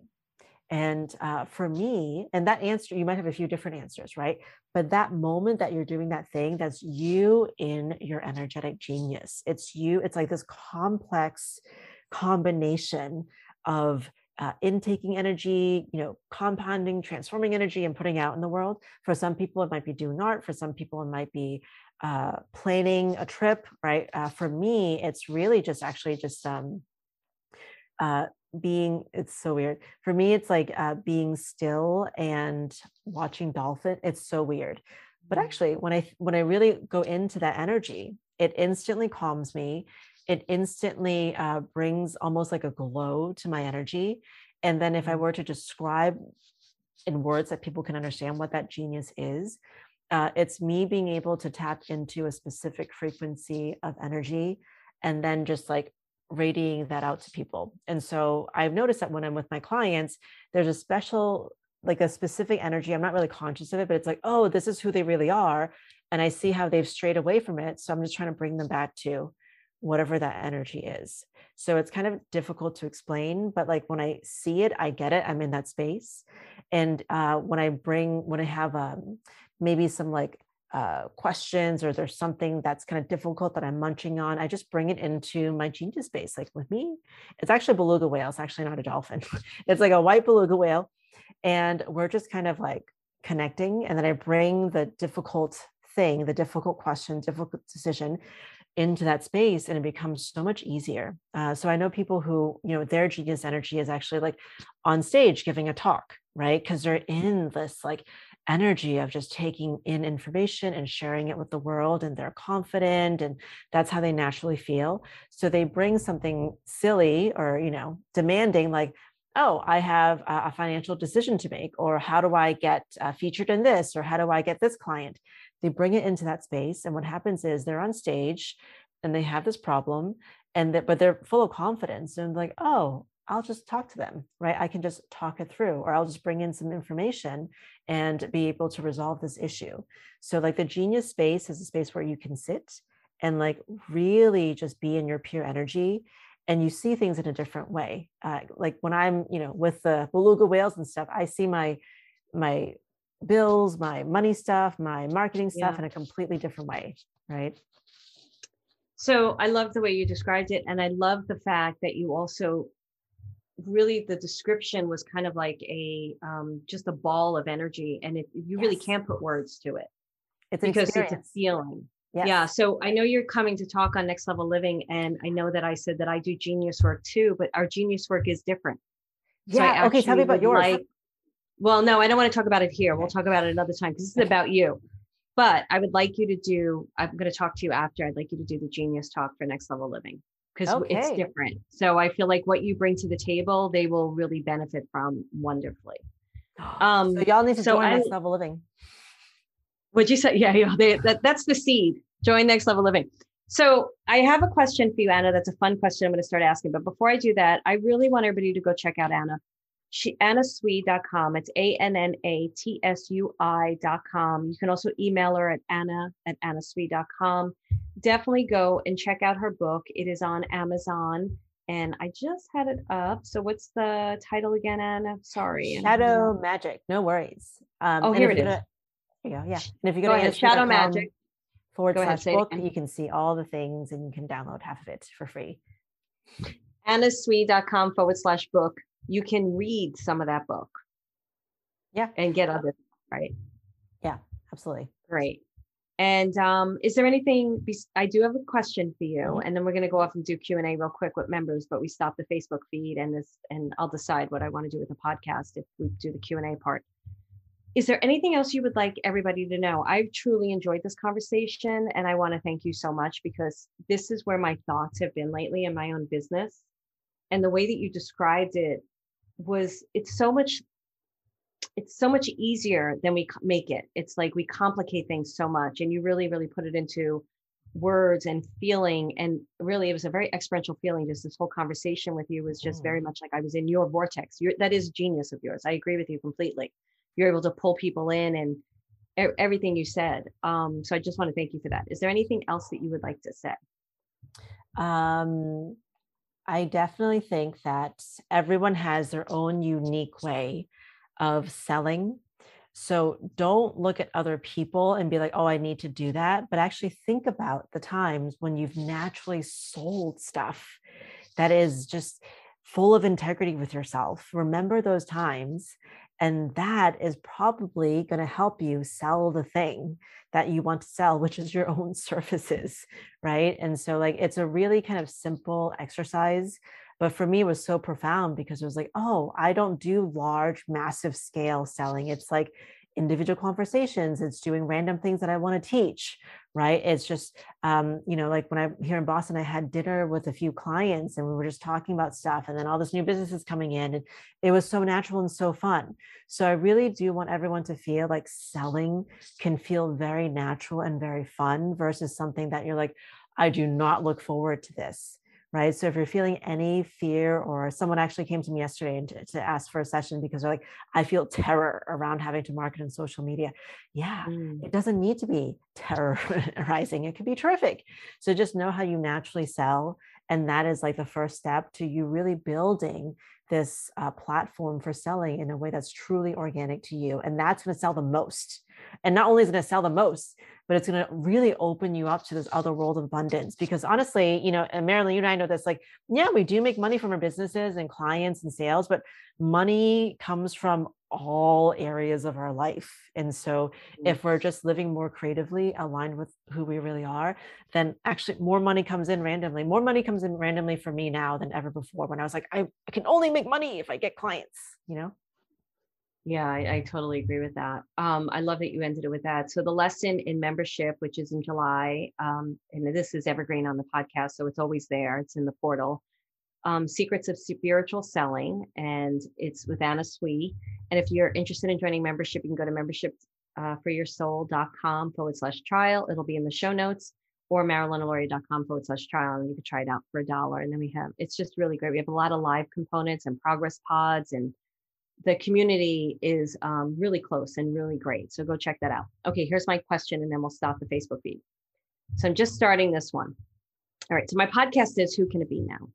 And uh, for me, and that answer, you might have a few different answers, right? But that moment that you're doing that thing, that's you in your energetic genius. It's you, it's like this complex combination of uh, intaking energy, you know, compounding, transforming energy, and putting out in the world. For some people, it might be doing art. For some people, it might be uh, planning a trip, right? Uh, for me, it's really just actually just um, uh, being. It's so weird. For me, it's like uh, being still and watching dolphin. It's so weird, but mm. actually, when I when I really go into that energy, it instantly calms me it instantly uh, brings almost like a glow to my energy. And then if I mm-hmm. were to describe in words that people can understand what that genius is, uh, it's me being able to tap into a specific frequency of energy and then just like radiating that out to people. And so I've noticed that when I'm with my clients, there's a special, like a specific energy. I'm not really conscious of it, but it's like, oh, this is who they really are. And I see how they've strayed away from it. So I'm just trying to bring them back to whatever that energy is. So it's kind of difficult to explain, but like when I see it, I get it. I'm in that space. And uh, when I bring, when I have um, maybe some like uh, questions or there's something that's kind of difficult that I'm munching on, I just bring it into my genius space. Like with me, it's actually a beluga whale. It's actually not a dolphin. it's like a white beluga whale. And we're just kind of like connecting. And then I bring the difficult thing, the difficult question, difficult decision into that space and it becomes so much easier. Uh, so I know people who, you know, their genius energy is actually like on stage giving a talk, right? Because they're in this like energy of just taking in information and sharing it with the world and they're confident and that's how they naturally feel. So they bring something silly or, you know, demanding like, oh, I have a financial decision to make, or how do I get uh, featured in this, or how do I get this client? they bring it into that space and what happens is they're on stage and they have this problem and that but they're full of confidence and like oh i'll just talk to them right i can just talk it through or i'll just bring in some information and be able to resolve this issue so like the genius space is a space where you can sit and like really just be in your pure energy and you see things in a different way uh, like when i'm you know with the beluga whales and stuff i see my my bills, my money stuff, my marketing stuff yeah. in a completely different way, right? So I love the way you described it. And I love the fact that you also really the description was kind of like a um, just a ball of energy and it, you yes. really can't put words to it it's because experience. it's a feeling yes. yeah so i know you're coming to talk on next level living and i know that i said that i do genius work too but our genius work is different yeah so okay tell me about yours like well, no, I don't want to talk about it here. We'll talk about it another time because this is about you. But I would like you to do, I'm going to talk to you after. I'd like you to do the genius talk for next level living because okay. it's different. So I feel like what you bring to the table, they will really benefit from wonderfully. Um, so y'all need to so join I, next level living. Would you say? Yeah, yeah. They, that, that's the seed. Join next level living. So I have a question for you, Anna. That's a fun question. I'm going to start asking. But before I do that, I really want everybody to go check out Anna she, annatsui.com. It's A N N A T S U I.com. You can also email her at anna at annatsui.com. Definitely go and check out her book. It is on Amazon. And I just had it up. So what's the title again, Anna? Sorry. Shadow Magic. No worries. Um, oh, here it is. Gonna, there you go. Yeah. And if you go, go to Shadow Magic forward go slash book, you can see all the things and you can download half of it for free. annatsui.com forward slash book you can read some of that book. Yeah. And get other, right? Yeah, absolutely. Great. And um, is there anything? Be- I do have a question for you, mm-hmm. and then we're going to go off and do Q and A real quick with members. But we stop the Facebook feed, and this, and I'll decide what I want to do with the podcast if we do the Q and A part. Is there anything else you would like everybody to know? I've truly enjoyed this conversation, and I want to thank you so much because this is where my thoughts have been lately in my own business, and the way that you described it was it's so much it's so much easier than we make it. It's like we complicate things so much and you really really put it into words and feeling and really it was a very experiential feeling. Just this whole conversation with you was just mm. very much like i was in your vortex. You're, that is genius of yours. I agree with you completely. You're able to pull people in and everything you said. Um, so i just want to thank you for that. Is there anything else that you would like to say? Um, I definitely think that everyone has their own unique way of selling. So don't look at other people and be like, oh, I need to do that. But actually think about the times when you've naturally sold stuff that is just full of integrity with yourself. Remember those times. And that is probably going to help you sell the thing that you want to sell, which is your own services. Right. And so, like, it's a really kind of simple exercise. But for me, it was so profound because it was like, oh, I don't do large, massive scale selling. It's like individual conversations it's doing random things that i want to teach right? It's just um, you know like when i'm here in boston i had dinner with a few clients and we were just talking about stuff and then all this new business is coming in and it was so natural and so fun. So i really do want everyone to feel like selling can feel very natural and very fun versus something that you're like i do not look forward to this right? So if you're feeling any fear, or someone actually came to me yesterday and to, to, ask for a session because they're like, I feel terror around having to market in social media. Yeah, mm. it doesn't need to be terrorizing. It could be terrific. So just know how you naturally sell. And that is like the first step to you really building this uh, platform for selling in a way that's truly organic to you. And that's going to sell the most. And not only is it going to sell the most, but it's going to really open you up to this other world of abundance. Because honestly, you know, and Marilyn, you and I know this like, yeah, we do make money from our businesses and clients and sales, but money comes from all areas of our life. And so mm-hmm. if we're just living more creatively aligned with who we really are, then actually more money comes in randomly. More money comes in randomly for me now than ever before when I was like, I, I can only make money if I get clients, you know? Yeah, I, I totally agree with that. Um, I love that you ended it with that. So the lesson in membership, which is in July, um, and this is evergreen on the podcast, so it's always there. It's in the portal um, Secrets of Spiritual Selling, and it's with Anna Tsui. And if you're interested in joining membership, you can go to membershipforyoursoul.com uh, forward slash trial. It'll be in the show notes or marilynalauria.com forward slash trial. And you can try it out for a dollar. And then we have, it's just really great. We have a lot of live components and progress pods, and the community is um, really close and really great. So go check that out. Okay, here's my question, and then we'll stop the Facebook feed. So I'm just starting this one. All right. So my podcast is Who Can It Be Now?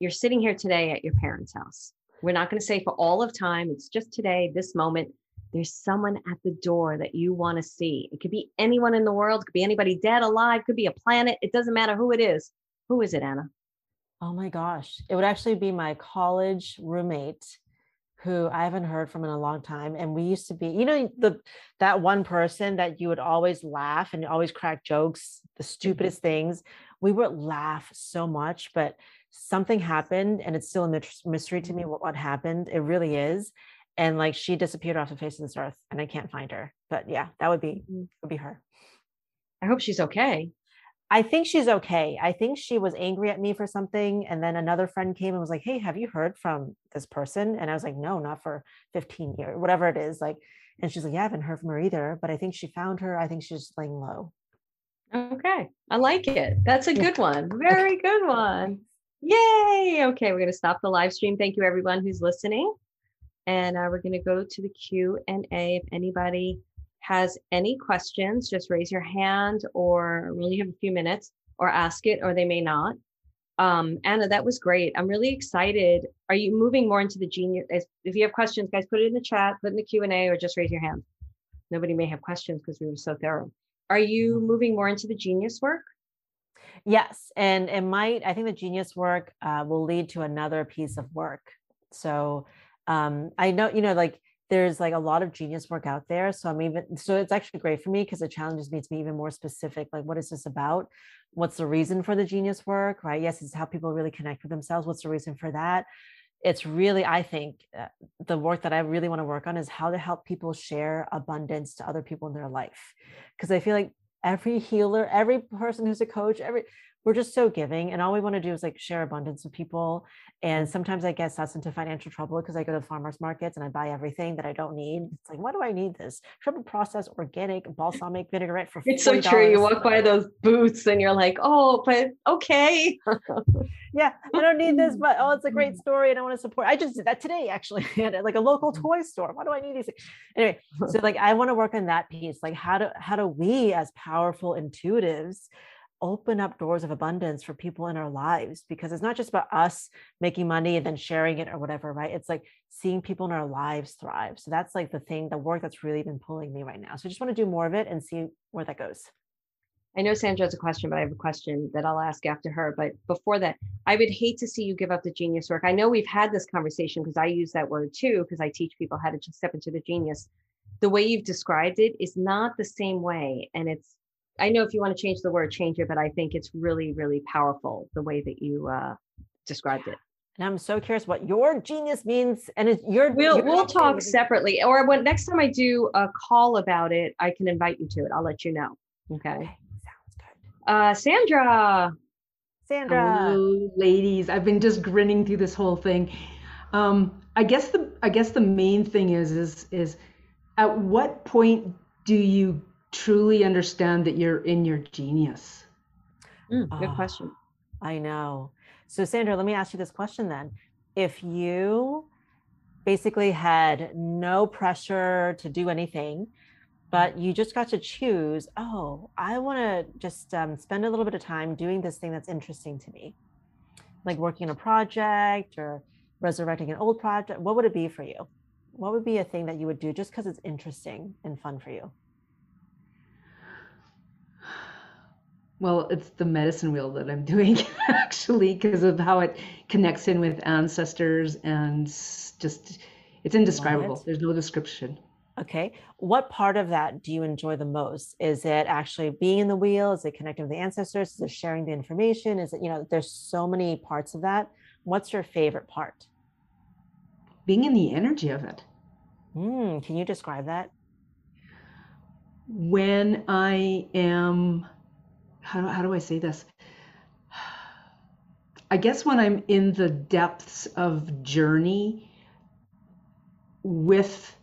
You're sitting here today at your parents' house. We're not going to say for all of time, it's just today, this moment. There's someone at the door that you want to see. It could be anyone in the world, it could be anybody dead, alive, could be a planet. It doesn't matter who it is. Who is it, Anna? Oh my gosh. It would actually be my college roommate who I haven't heard from in a long time. And we used to be, you know, the that one person that you would always laugh and always crack jokes, the mm-hmm. stupidest things. We would laugh so much, but something happened and it's still a mystery to me mm-hmm. what, what happened. It really is. And like she disappeared off the face of this earth and I can't find her. But yeah, that would be mm-hmm. would be her. I hope she's okay. I think she's okay. I think she was angry at me for something. And then another friend came and was like, Hey, have you heard from this person? And I was like, No, not for 15 years, whatever it is. Like, and she's like, Yeah, I haven't heard from her either. But I think she found her. I think she's just laying low. Okay. I like it. That's a good one. Very good one. Yay. Okay. We're going to stop the live stream. Thank you, everyone who's listening. And uh, we're going to go to the Q and A. If anybody has any questions, just raise your hand or we only have a few minutes or ask it, or they may not. Um, Anna, that was great. I'm really excited. Are you moving more into the genius? If you have questions, guys, put it in the chat, put in the Q and A, or just raise your hand. Nobody may have questions because we were so thorough. Are you moving more into the genius work? Yes, and it might. I think the genius work uh, will lead to another piece of work. So um, I know, you know, like there's like a lot of genius work out there. So I'm even, so it's actually great for me because it challenges me to be even more specific. Like, what is this about? What's the reason for the genius work, right? Yes, it's how people really connect with themselves. What's the reason for that? It's really, I think, uh, the work that I really want to work on is how to help people share abundance to other people in their life. Because I feel like every healer, every person who's a coach, every we're just so giving and all we want to do is like share abundance with people and sometimes i get us into financial trouble because i go to farmers markets and i buy everything that i don't need. It's like why do i need this? Triple processed organic balsamic vinaigrette for it's so true you walk by those booths and you're like oh but okay. Yeah i don't need this but oh it's a great story and i want to support i just did that today actually at like a local mm. toy store why do i need these? Things? anyway so like i want to work on that piece like how do how do we as powerful intuitives open up doors of abundance for people in our lives because it's not just about us making money and then sharing it or whatever, right? It's like seeing people in our lives thrive. So that's like the thing, the work that's really been pulling me right now. So I just want to do more of it and see where that goes. I know Sandra has a question, but I have a question that I'll ask after her. But before that, I would hate to see you give up the genius work. I know we've had this conversation because I use that word too, because I teach people how to just step into the genius. The way you've described it is not the same way. And it's, I know if you want to change the word, change it, but I think it's really, really powerful the way that you uh, described it. And I'm so curious what your genius means. And it's your we'll your we'll talk separately, or when next time I do a call about it, I can invite you to it. I'll let you know. Okay. okay. Sounds good. Uh, Sandra. Sandra. Hello, ladies. I've been just grinning through this whole thing. Um, I guess the I guess the main thing is is is at what point do you truly understand that you're in your genius? Mm, good oh, question. I know. So Sandra, let me ask you this question then. If you basically had no pressure to do anything, but you just got to choose oh i want to just um, spend a little bit of time doing this thing that's interesting to me like working on a project or resurrecting an old project what would it be for you what would be a thing that you would do just because it's interesting and fun for you well it's the medicine wheel that i'm doing actually because of how it connects in with ancestors and just it's indescribable it. there's no description Okay. What part of that do you enjoy the most? Is it actually being in the wheel? Is it connecting with the ancestors? Is it sharing the information? Is it, you know, there's so many parts of that. What's your favorite part? Being in the energy of it. Mm, can you describe that? When I am, how, how do I say this? I guess when I'm in the depths of journey with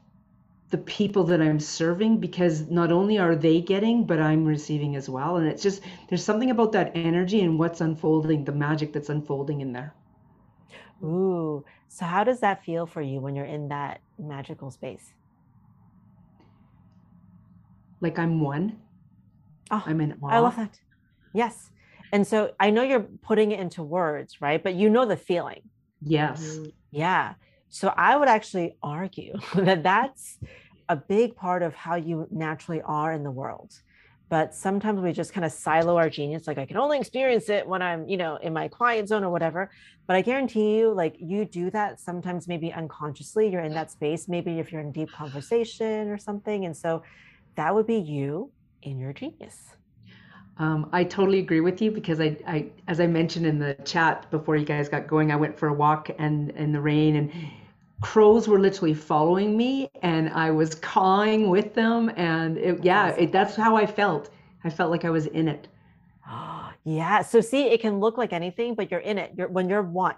the people that I'm serving because not only are they getting, but I'm receiving as well. And it's just, there's something about that energy and what's unfolding, the magic that's unfolding in there. Ooh. So, how does that feel for you when you're in that magical space? Like I'm one. Oh, I'm in awe. I love that. Yes. And so I know you're putting it into words, right? But you know the feeling. Yes. Mm-hmm. Yeah. So I would actually argue that that's a big part of how you naturally are in the world. But sometimes we just kind of silo our genius. Like I can only experience it when I'm, you know, in my quiet zone or whatever. But I guarantee you, like you do that sometimes, maybe unconsciously, you're in that space, maybe if you're in deep conversation or something. And so that would be you in your genius. Um, I totally agree with you because I, I, as I mentioned in the chat before you guys got going, I went for a walk and in the rain and crows were literally following me and I was cawing with them. And it, yeah, it, that's how I felt. I felt like I was in it. yeah. So see, it can look like anything, but you're in it. You're when you're one.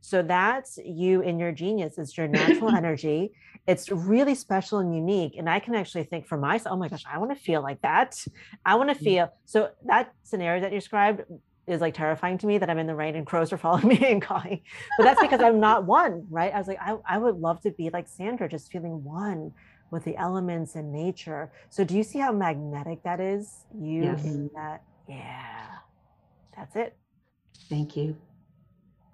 So that's you in your genius. It's your natural energy. It's really special and unique. And I can actually think for myself, oh my gosh, I want to feel like that. I want to mm. feel. So that scenario that you described is like terrifying to me that I'm in the rain and crows are following me and calling. But that's because I'm not one, right? I was like, I, I would love to be like Sandra, just feeling one with the elements and nature. So do you see how magnetic that is? You yes. in that? Yeah. That's it. Thank you.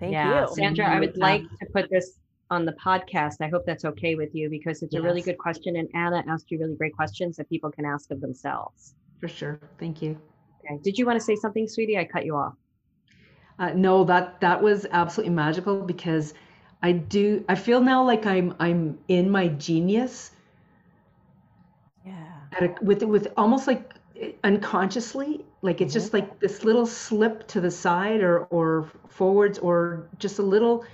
Thank yeah. you. Sandra, I would like to put this on the podcast. I hope that's okay with you because it's yes. a really good question. And Anna asked you really great questions that people can ask of themselves. For sure. Thank you. Okay. Did you want to say something, sweetie? I cut you off. Uh, no, that that was absolutely magical because I do. I feel now like I'm I'm in my genius. Yeah. A, with with almost like unconsciously, like it's mm-hmm. just like this little slip to the side or or forwards or just a little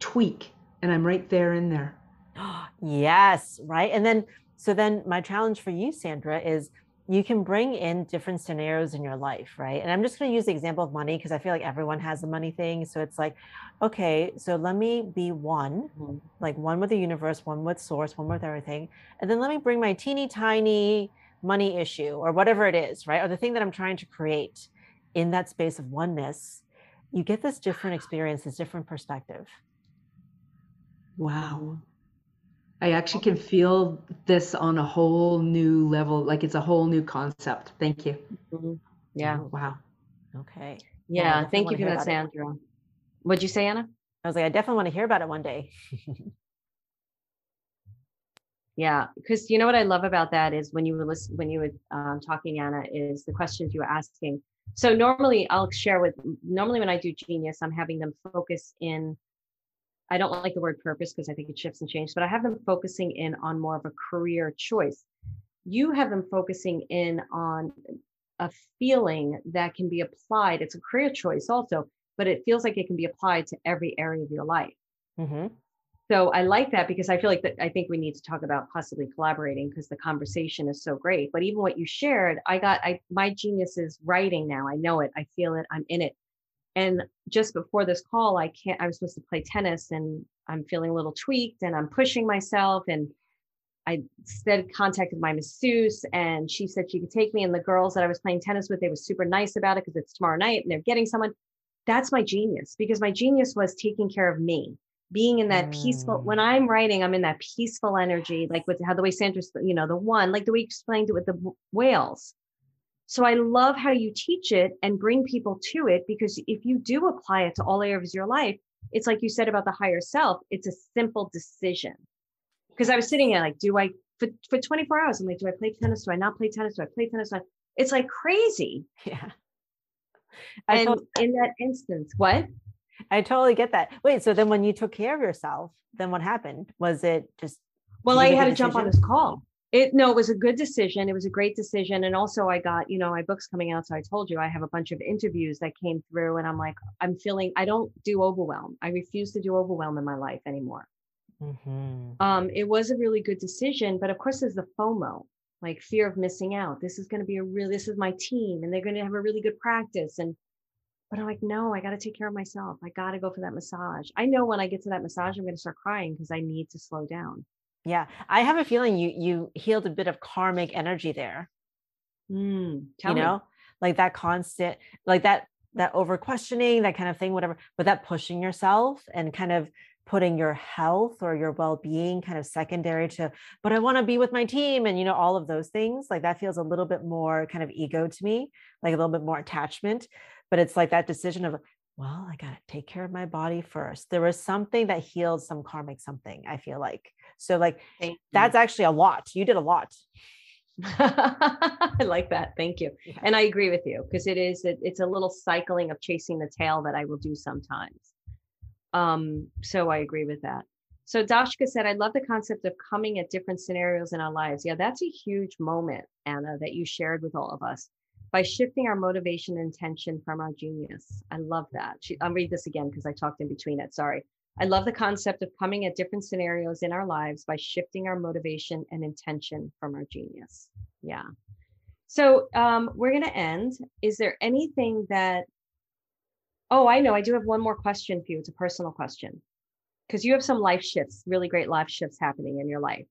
tweak, and I'm right there in there. yes, right. And then so then my challenge for you, Sandra, is you can bring in different scenarios in your life, right? And I'm just going to use the example of money because I feel like everyone has a money thing. So it's like, okay, so let me be one, mm-hmm. like one with the universe, one with source, one with everything. And then let me bring my teeny tiny money issue or whatever it is, right? Or the thing that I'm trying to create in that space of oneness. You get this different experience, this different perspective. Wow. I actually can feel this on a whole new level, like it's a whole new concept. Thank you. Mm-hmm. Yeah. Wow. Okay. Yeah. Well, thank you for that, Sandra. What'd you say, Anna? I was like, I definitely want to hear about it one day. yeah, because you know what I love about that is when you were listening, when you were um, talking, Anna, is the questions you were asking. So normally I'll share with. Normally when I do Genius, I'm having them focus in. I don't like the word purpose because I think it shifts and changes, but I have them focusing in on more of a career choice. You have them focusing in on a feeling that can be applied. It's a career choice also, but it feels like it can be applied to every area of your life. Mm-hmm. So I like that because I feel like that I think we need to talk about possibly collaborating because the conversation is so great. But even what you shared, I got I my genius is writing now. I know it. I feel it. I'm in it. And just before this call, I can't I was supposed to play tennis and I'm feeling a little tweaked and I'm pushing myself and I instead contacted my masseuse and she said she could take me and the girls that I was playing tennis with, they were super nice about it because it's tomorrow night and they're getting someone that's my genius because my genius was taking care of me being in that peaceful when mm. i'm writing i'm in that peaceful energy like with how the way sandra's you know the one like the way you explained it with the whales. So i love how you teach it and bring people to it because if you do apply it to all areas of your life it's like you said about the higher self it's a simple decision. Because i was sitting there like do i for, for 24 hours i'm like do i play tennis? Do i not play tennis? Do i play tennis? It's like crazy. Yeah. I and in that instance, what? I totally get that. Wait, so then when you took care of yourself, then what happened? Was it just well, I had to jump on this call. It no, it was a good decision. It was a great decision. And also I got, you know, my book's coming out. So I told you I have a bunch of interviews that came through and I'm like, I'm feeling I don't do overwhelm. I refuse to do overwhelm in my life anymore. Mm-hmm. Um, it was a really good decision, but of course there's the FOMO like fear of missing out. This is going to be a real, this is my team and they're going to have a really good practice. And, but I'm like, no, I got to take care of myself. I got to go for that massage. I know when I get to that massage, I'm going to start crying because I need to slow down. Yeah. I have a feeling you, you healed a bit of karmic energy there. Mm, you know, me. like that constant, like that, that over questioning, that kind of thing, whatever, but that pushing yourself and kind of putting your health or your well-being kind of secondary to but i want to be with my team and you know all of those things like that feels a little bit more kind of ego to me like a little bit more attachment but it's like that decision of well i got to take care of my body first there was something that healed some karmic something i feel like so like that's actually a lot you did a lot I like that. Thank you. Yeah. And I agree with you because it is, it, it's a little cycling of chasing the tail that I will do sometimes. Um, so I agree with that. So Dashka said, I love the concept of coming at different scenarios in our lives. Yeah, that's a huge moment, Anna, that you shared with all of us by shifting our motivation and intention from our genius. I love that. I'll read this again because I talked in between it. Sorry. I love the concept of coming at different scenarios in our lives by shifting our motivation and intention from our genius. Yeah. So um, we're going to end. Is there anything that Oh, I know. I do have one more question for you. It's a personal question because you have some life shifts, really great life shifts happening in your life.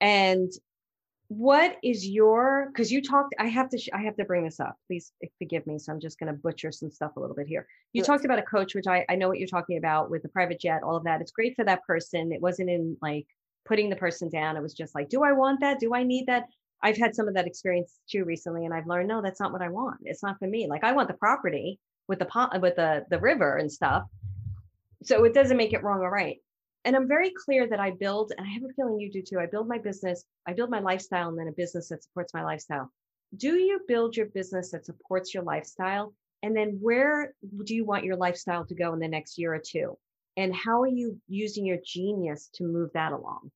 And what is your because you talked i have to sh- i have to bring this up please forgive me so i'm just going to butcher some stuff a little bit here you yes. talked about a coach which I, I know what you're talking about with the private jet all of that it's great for that person it wasn't in like putting the person down it was just like do i want that do i need that I've had some of that experience too recently, and I've learned no, that's not what I want. It's not for me. Like I want the property with the pot with the the river and stuff. So it doesn't make it wrong or right. And I'm very clear that I build, and I have a feeling you do too. I build my business, I build my lifestyle, and then a business that supports my lifestyle. Do you build your business that supports your lifestyle? And then where do you want your lifestyle to go in the next year or two? And how are you using your genius to move that along?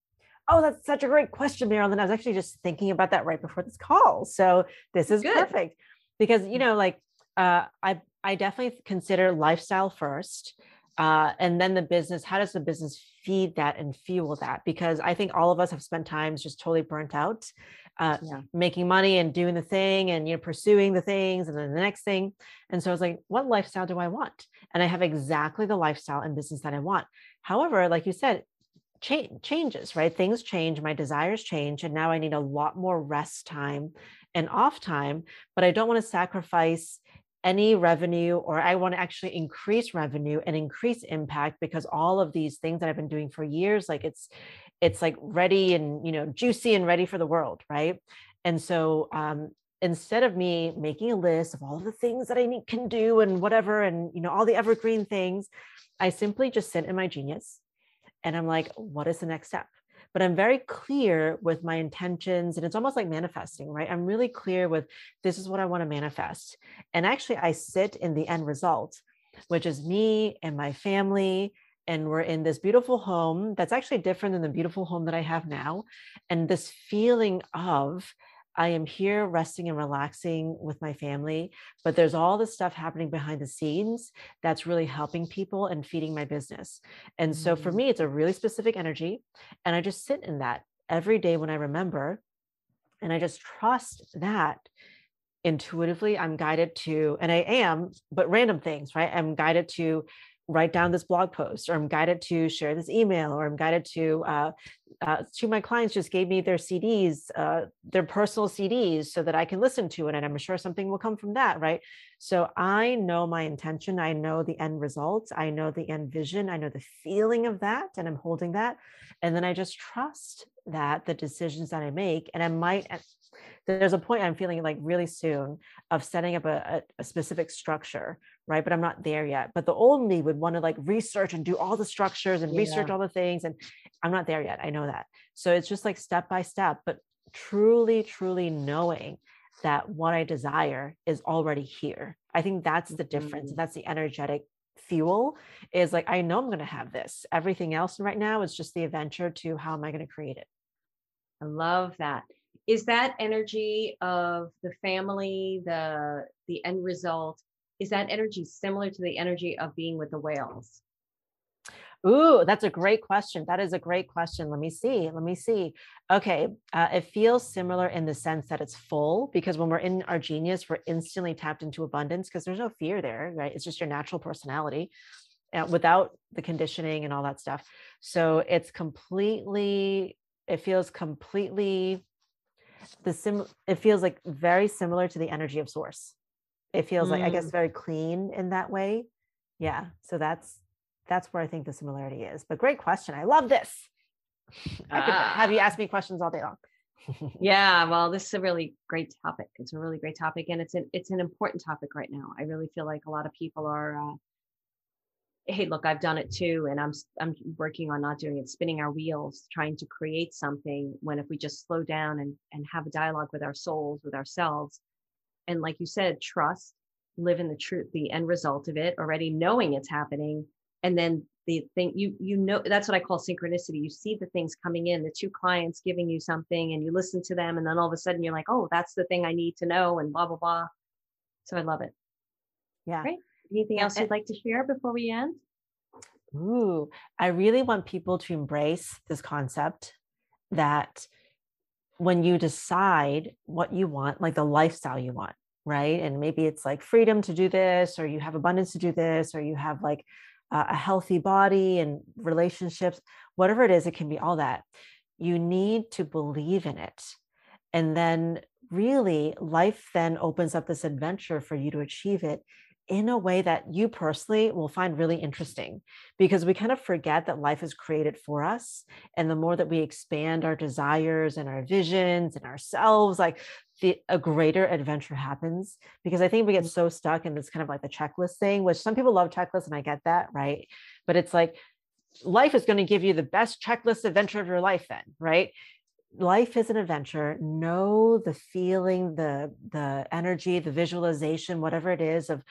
Oh, that's such a great question, Marilyn. I was actually just thinking about that right before this call. So this is Good. perfect because you know, like uh, I I definitely consider lifestyle first, uh, and then the business. How does the business feed that and fuel that? Because I think all of us have spent times just totally burnt out, uh, yeah. making money and doing the thing and you know pursuing the things and then the next thing. And so I was like, what lifestyle do I want? And I have exactly the lifestyle and business that I want. However, like you said, change changes right things change my desires change and now i need a lot more rest time and off time but i don't want to sacrifice any revenue or i want to actually increase revenue and increase impact because all of these things that i've been doing for years like it's it's like ready and you know juicy and ready for the world right and so um instead of me making a list of all the things that I need, can do and whatever, and you know, all the evergreen things, I simply just sit in my genius and I'm like, what is the next step? But I'm very clear with my intentions. And it's almost like manifesting, right? I'm really clear with this is what I want to manifest. And actually, I sit in the end result, which is me and my family and we're in this beautiful home that's actually different than the beautiful home that I have now. And this feeling of I am here resting and relaxing with my family, but there's all this stuff happening behind the scenes that's really helping people and feeding my business. And mm-hmm. so for mm. me, it's a really specific energy. And I just sit in that every day when I remember. And I just trust that intuitively I'm guided to, and I am, but random things, right? I'm guided to write down this blog post or i'm guided to share this email or i'm guided to uh, uh, two of my clients just gave me their cds uh, their personal cds so that i can listen to it and i'm sure something will come from that right? So i know my intention i know the end results i know the end vision i know the feeling of that and i'm holding that and then i just trust that the decisions that i make and i might there's a point I'm feeling like really soon of setting up a, a, a, specific structure, right? But I'm not there yet. But the old me would want to like research and do all the structures and yeah. research all the things. And I'm not there yet. I know that. So it's just like step by step, but truly, truly knowing that what I desire is already here. I think that's the difference. Mm-hmm. That's the energetic fuel is like, I know I'm going to have this. Everything else right now is just the adventure to how am I going to create it? I love that is that energy of the family the the end result is that energy similar to the energy of being with the whales Ooh, that's a great question. That is a great question. Let me see. Let me see. Okay. Uh, it feels similar in the sense that it's full because when we're in our genius, we're instantly tapped into abundance because there's no fear there, right? It's just your natural personality uh, without the conditioning and all that stuff. So it's completely, it feels completely the sim it feels like very similar to the energy of source it feels mm. like i guess mm. very clean in that way yeah so that's that's where i think the similarity is but great question i love this i could have you ask me questions all day long yeah well this is a really great topic it's a really great topic and it's an it's an important topic right now i really feel like a lot of people are uh, hey look i've done it too and i'm i'm working on not doing it spinning our wheels trying to create something when if we just slow down and and have a dialogue with our souls with ourselves and like you said trust live in the truth the end result of it already knowing it's happening. And then the thing you you know that's what i call synchronicity. You see the things coming in the two clients giving you something and you listen to them and then all of a sudden you're like oh that's the thing i need to know and blah blah blah. So i love it. Yeah. Great. Anything else you'd like to share before we end? Ooh, I really want people to embrace this concept that when you decide what you want, like the lifestyle you want, right? And maybe it's like freedom to do this, or you have abundance to do this, or you have like a healthy body and relationships, whatever it is, it can be all that. You need to believe in it. And then really life then opens up this adventure for you to achieve it in a way that you personally will find really interesting because we kind of forget that life is created for us. And the more that we expand our desires and our visions and ourselves, like the, a greater adventure happens. Because I think we get mm. so stuck in this kind of like the checklist thing, which some people love checklists, and I get that, right? But it's like life is going to give you the best checklist adventure of your life, then, right? life is an adventure know the feeling the the energy the visualization whatever it is of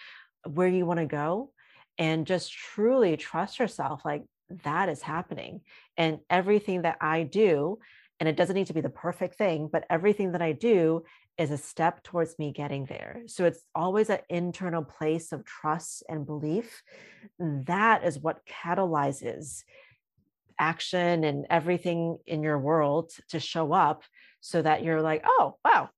where you want to go and just truly trust yourself like that is happening. And everything that i do and it doesn't need to be the perfect thing but everything that i do is a step towards me getting there. So it's always an internal place of trust and belief. That is what catalyzes action and everything in your world to show up so that you're like oh wow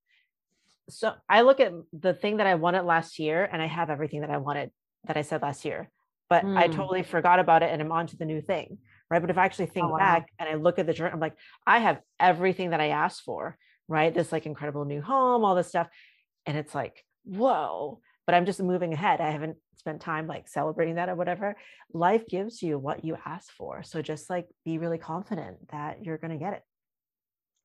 so I look at the thing that I wanted last year and I have everything that I wanted that I said last year, but mm. I totally forgot about it and I'm on to the new thing. Right. But if I actually think oh, wow. back and I look at the journey, I'm like, I have everything that I asked for, right? This like incredible new home, all this stuff. And it's like, whoa, but I'm just moving ahead. I haven't spent time like celebrating that or whatever. Life gives you what you ask for. So just like be really confident that you're going to get it.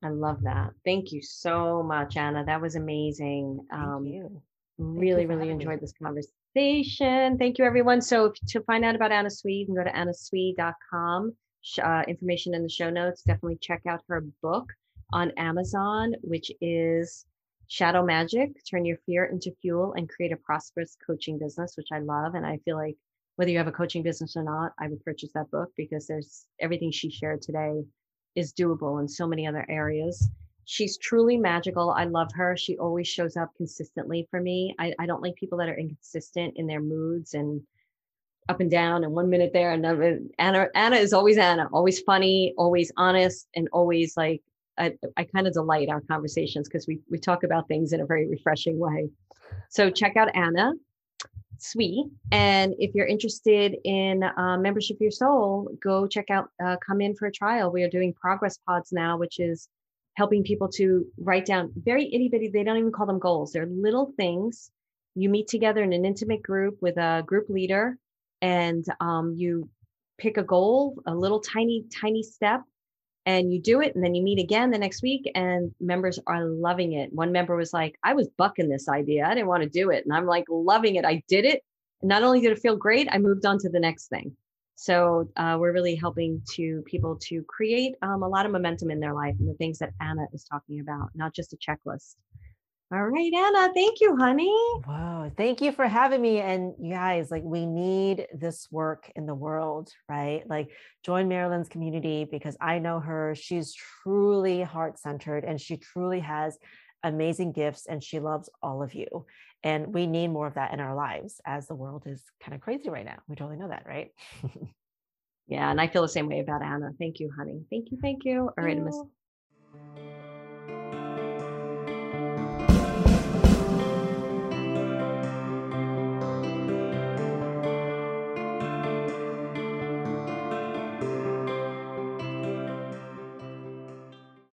I love that. Thank you so much, Anna. That was amazing. Thank Um, you. really, really enjoyed this conversation. Thank you, everyone. So to find out about Anna Tsui, you can go to annatsui.com. Uh, information in the show notes. Definitely check out her book on Amazon, which is Shadow Magic Turn Your Fear into Fuel and Create a Prosperous Coaching Business, which I love. And I feel like whether you have a coaching business or not, I would purchase that book because there's everything she shared today is doable in so many other areas. She's truly magical. I love her. She always shows up consistently for me. I, I don't like people that are inconsistent in their moods and up and down and one minute there and another. Anna Anna is always Anna, always funny, always honest, and always like I, I kind of delight our conversations because we we talk about things in a very refreshing way. So check out Anna Tsui, and if you're interested in uh, membership your soul, go check out. Uh, come in for a trial. We are doing progress pods now, which is helping people to write down very itty bitty. They don't even call them goals. They're little things. You meet together in an intimate group with a group leader, and um, you pick a goal, a little tiny tiny step and you do it and then you meet again the next week and members are loving it. One member was like i was bucking this idea. I didn't want to do it. And i'm like loving it. I did it. And not only did it feel great i moved on to the next thing. So uh, we're really helping to people to create um, a lot of momentum in their life and the things that anna is talking about not just a checklist all right, Anna. Thank you, honey. Wow. Thank you for having me. And you guys, like, we need this work in the world, right? Like, join Marilyn's community because I know her. She's truly heart centered and she truly has amazing gifts and she loves all of you. And we need more of that in our lives as the world is kind of crazy right now. We totally know that, right? yeah. And I feel the same way about Anna. Thank you, honey. Thank you. Thank you. All right, Miss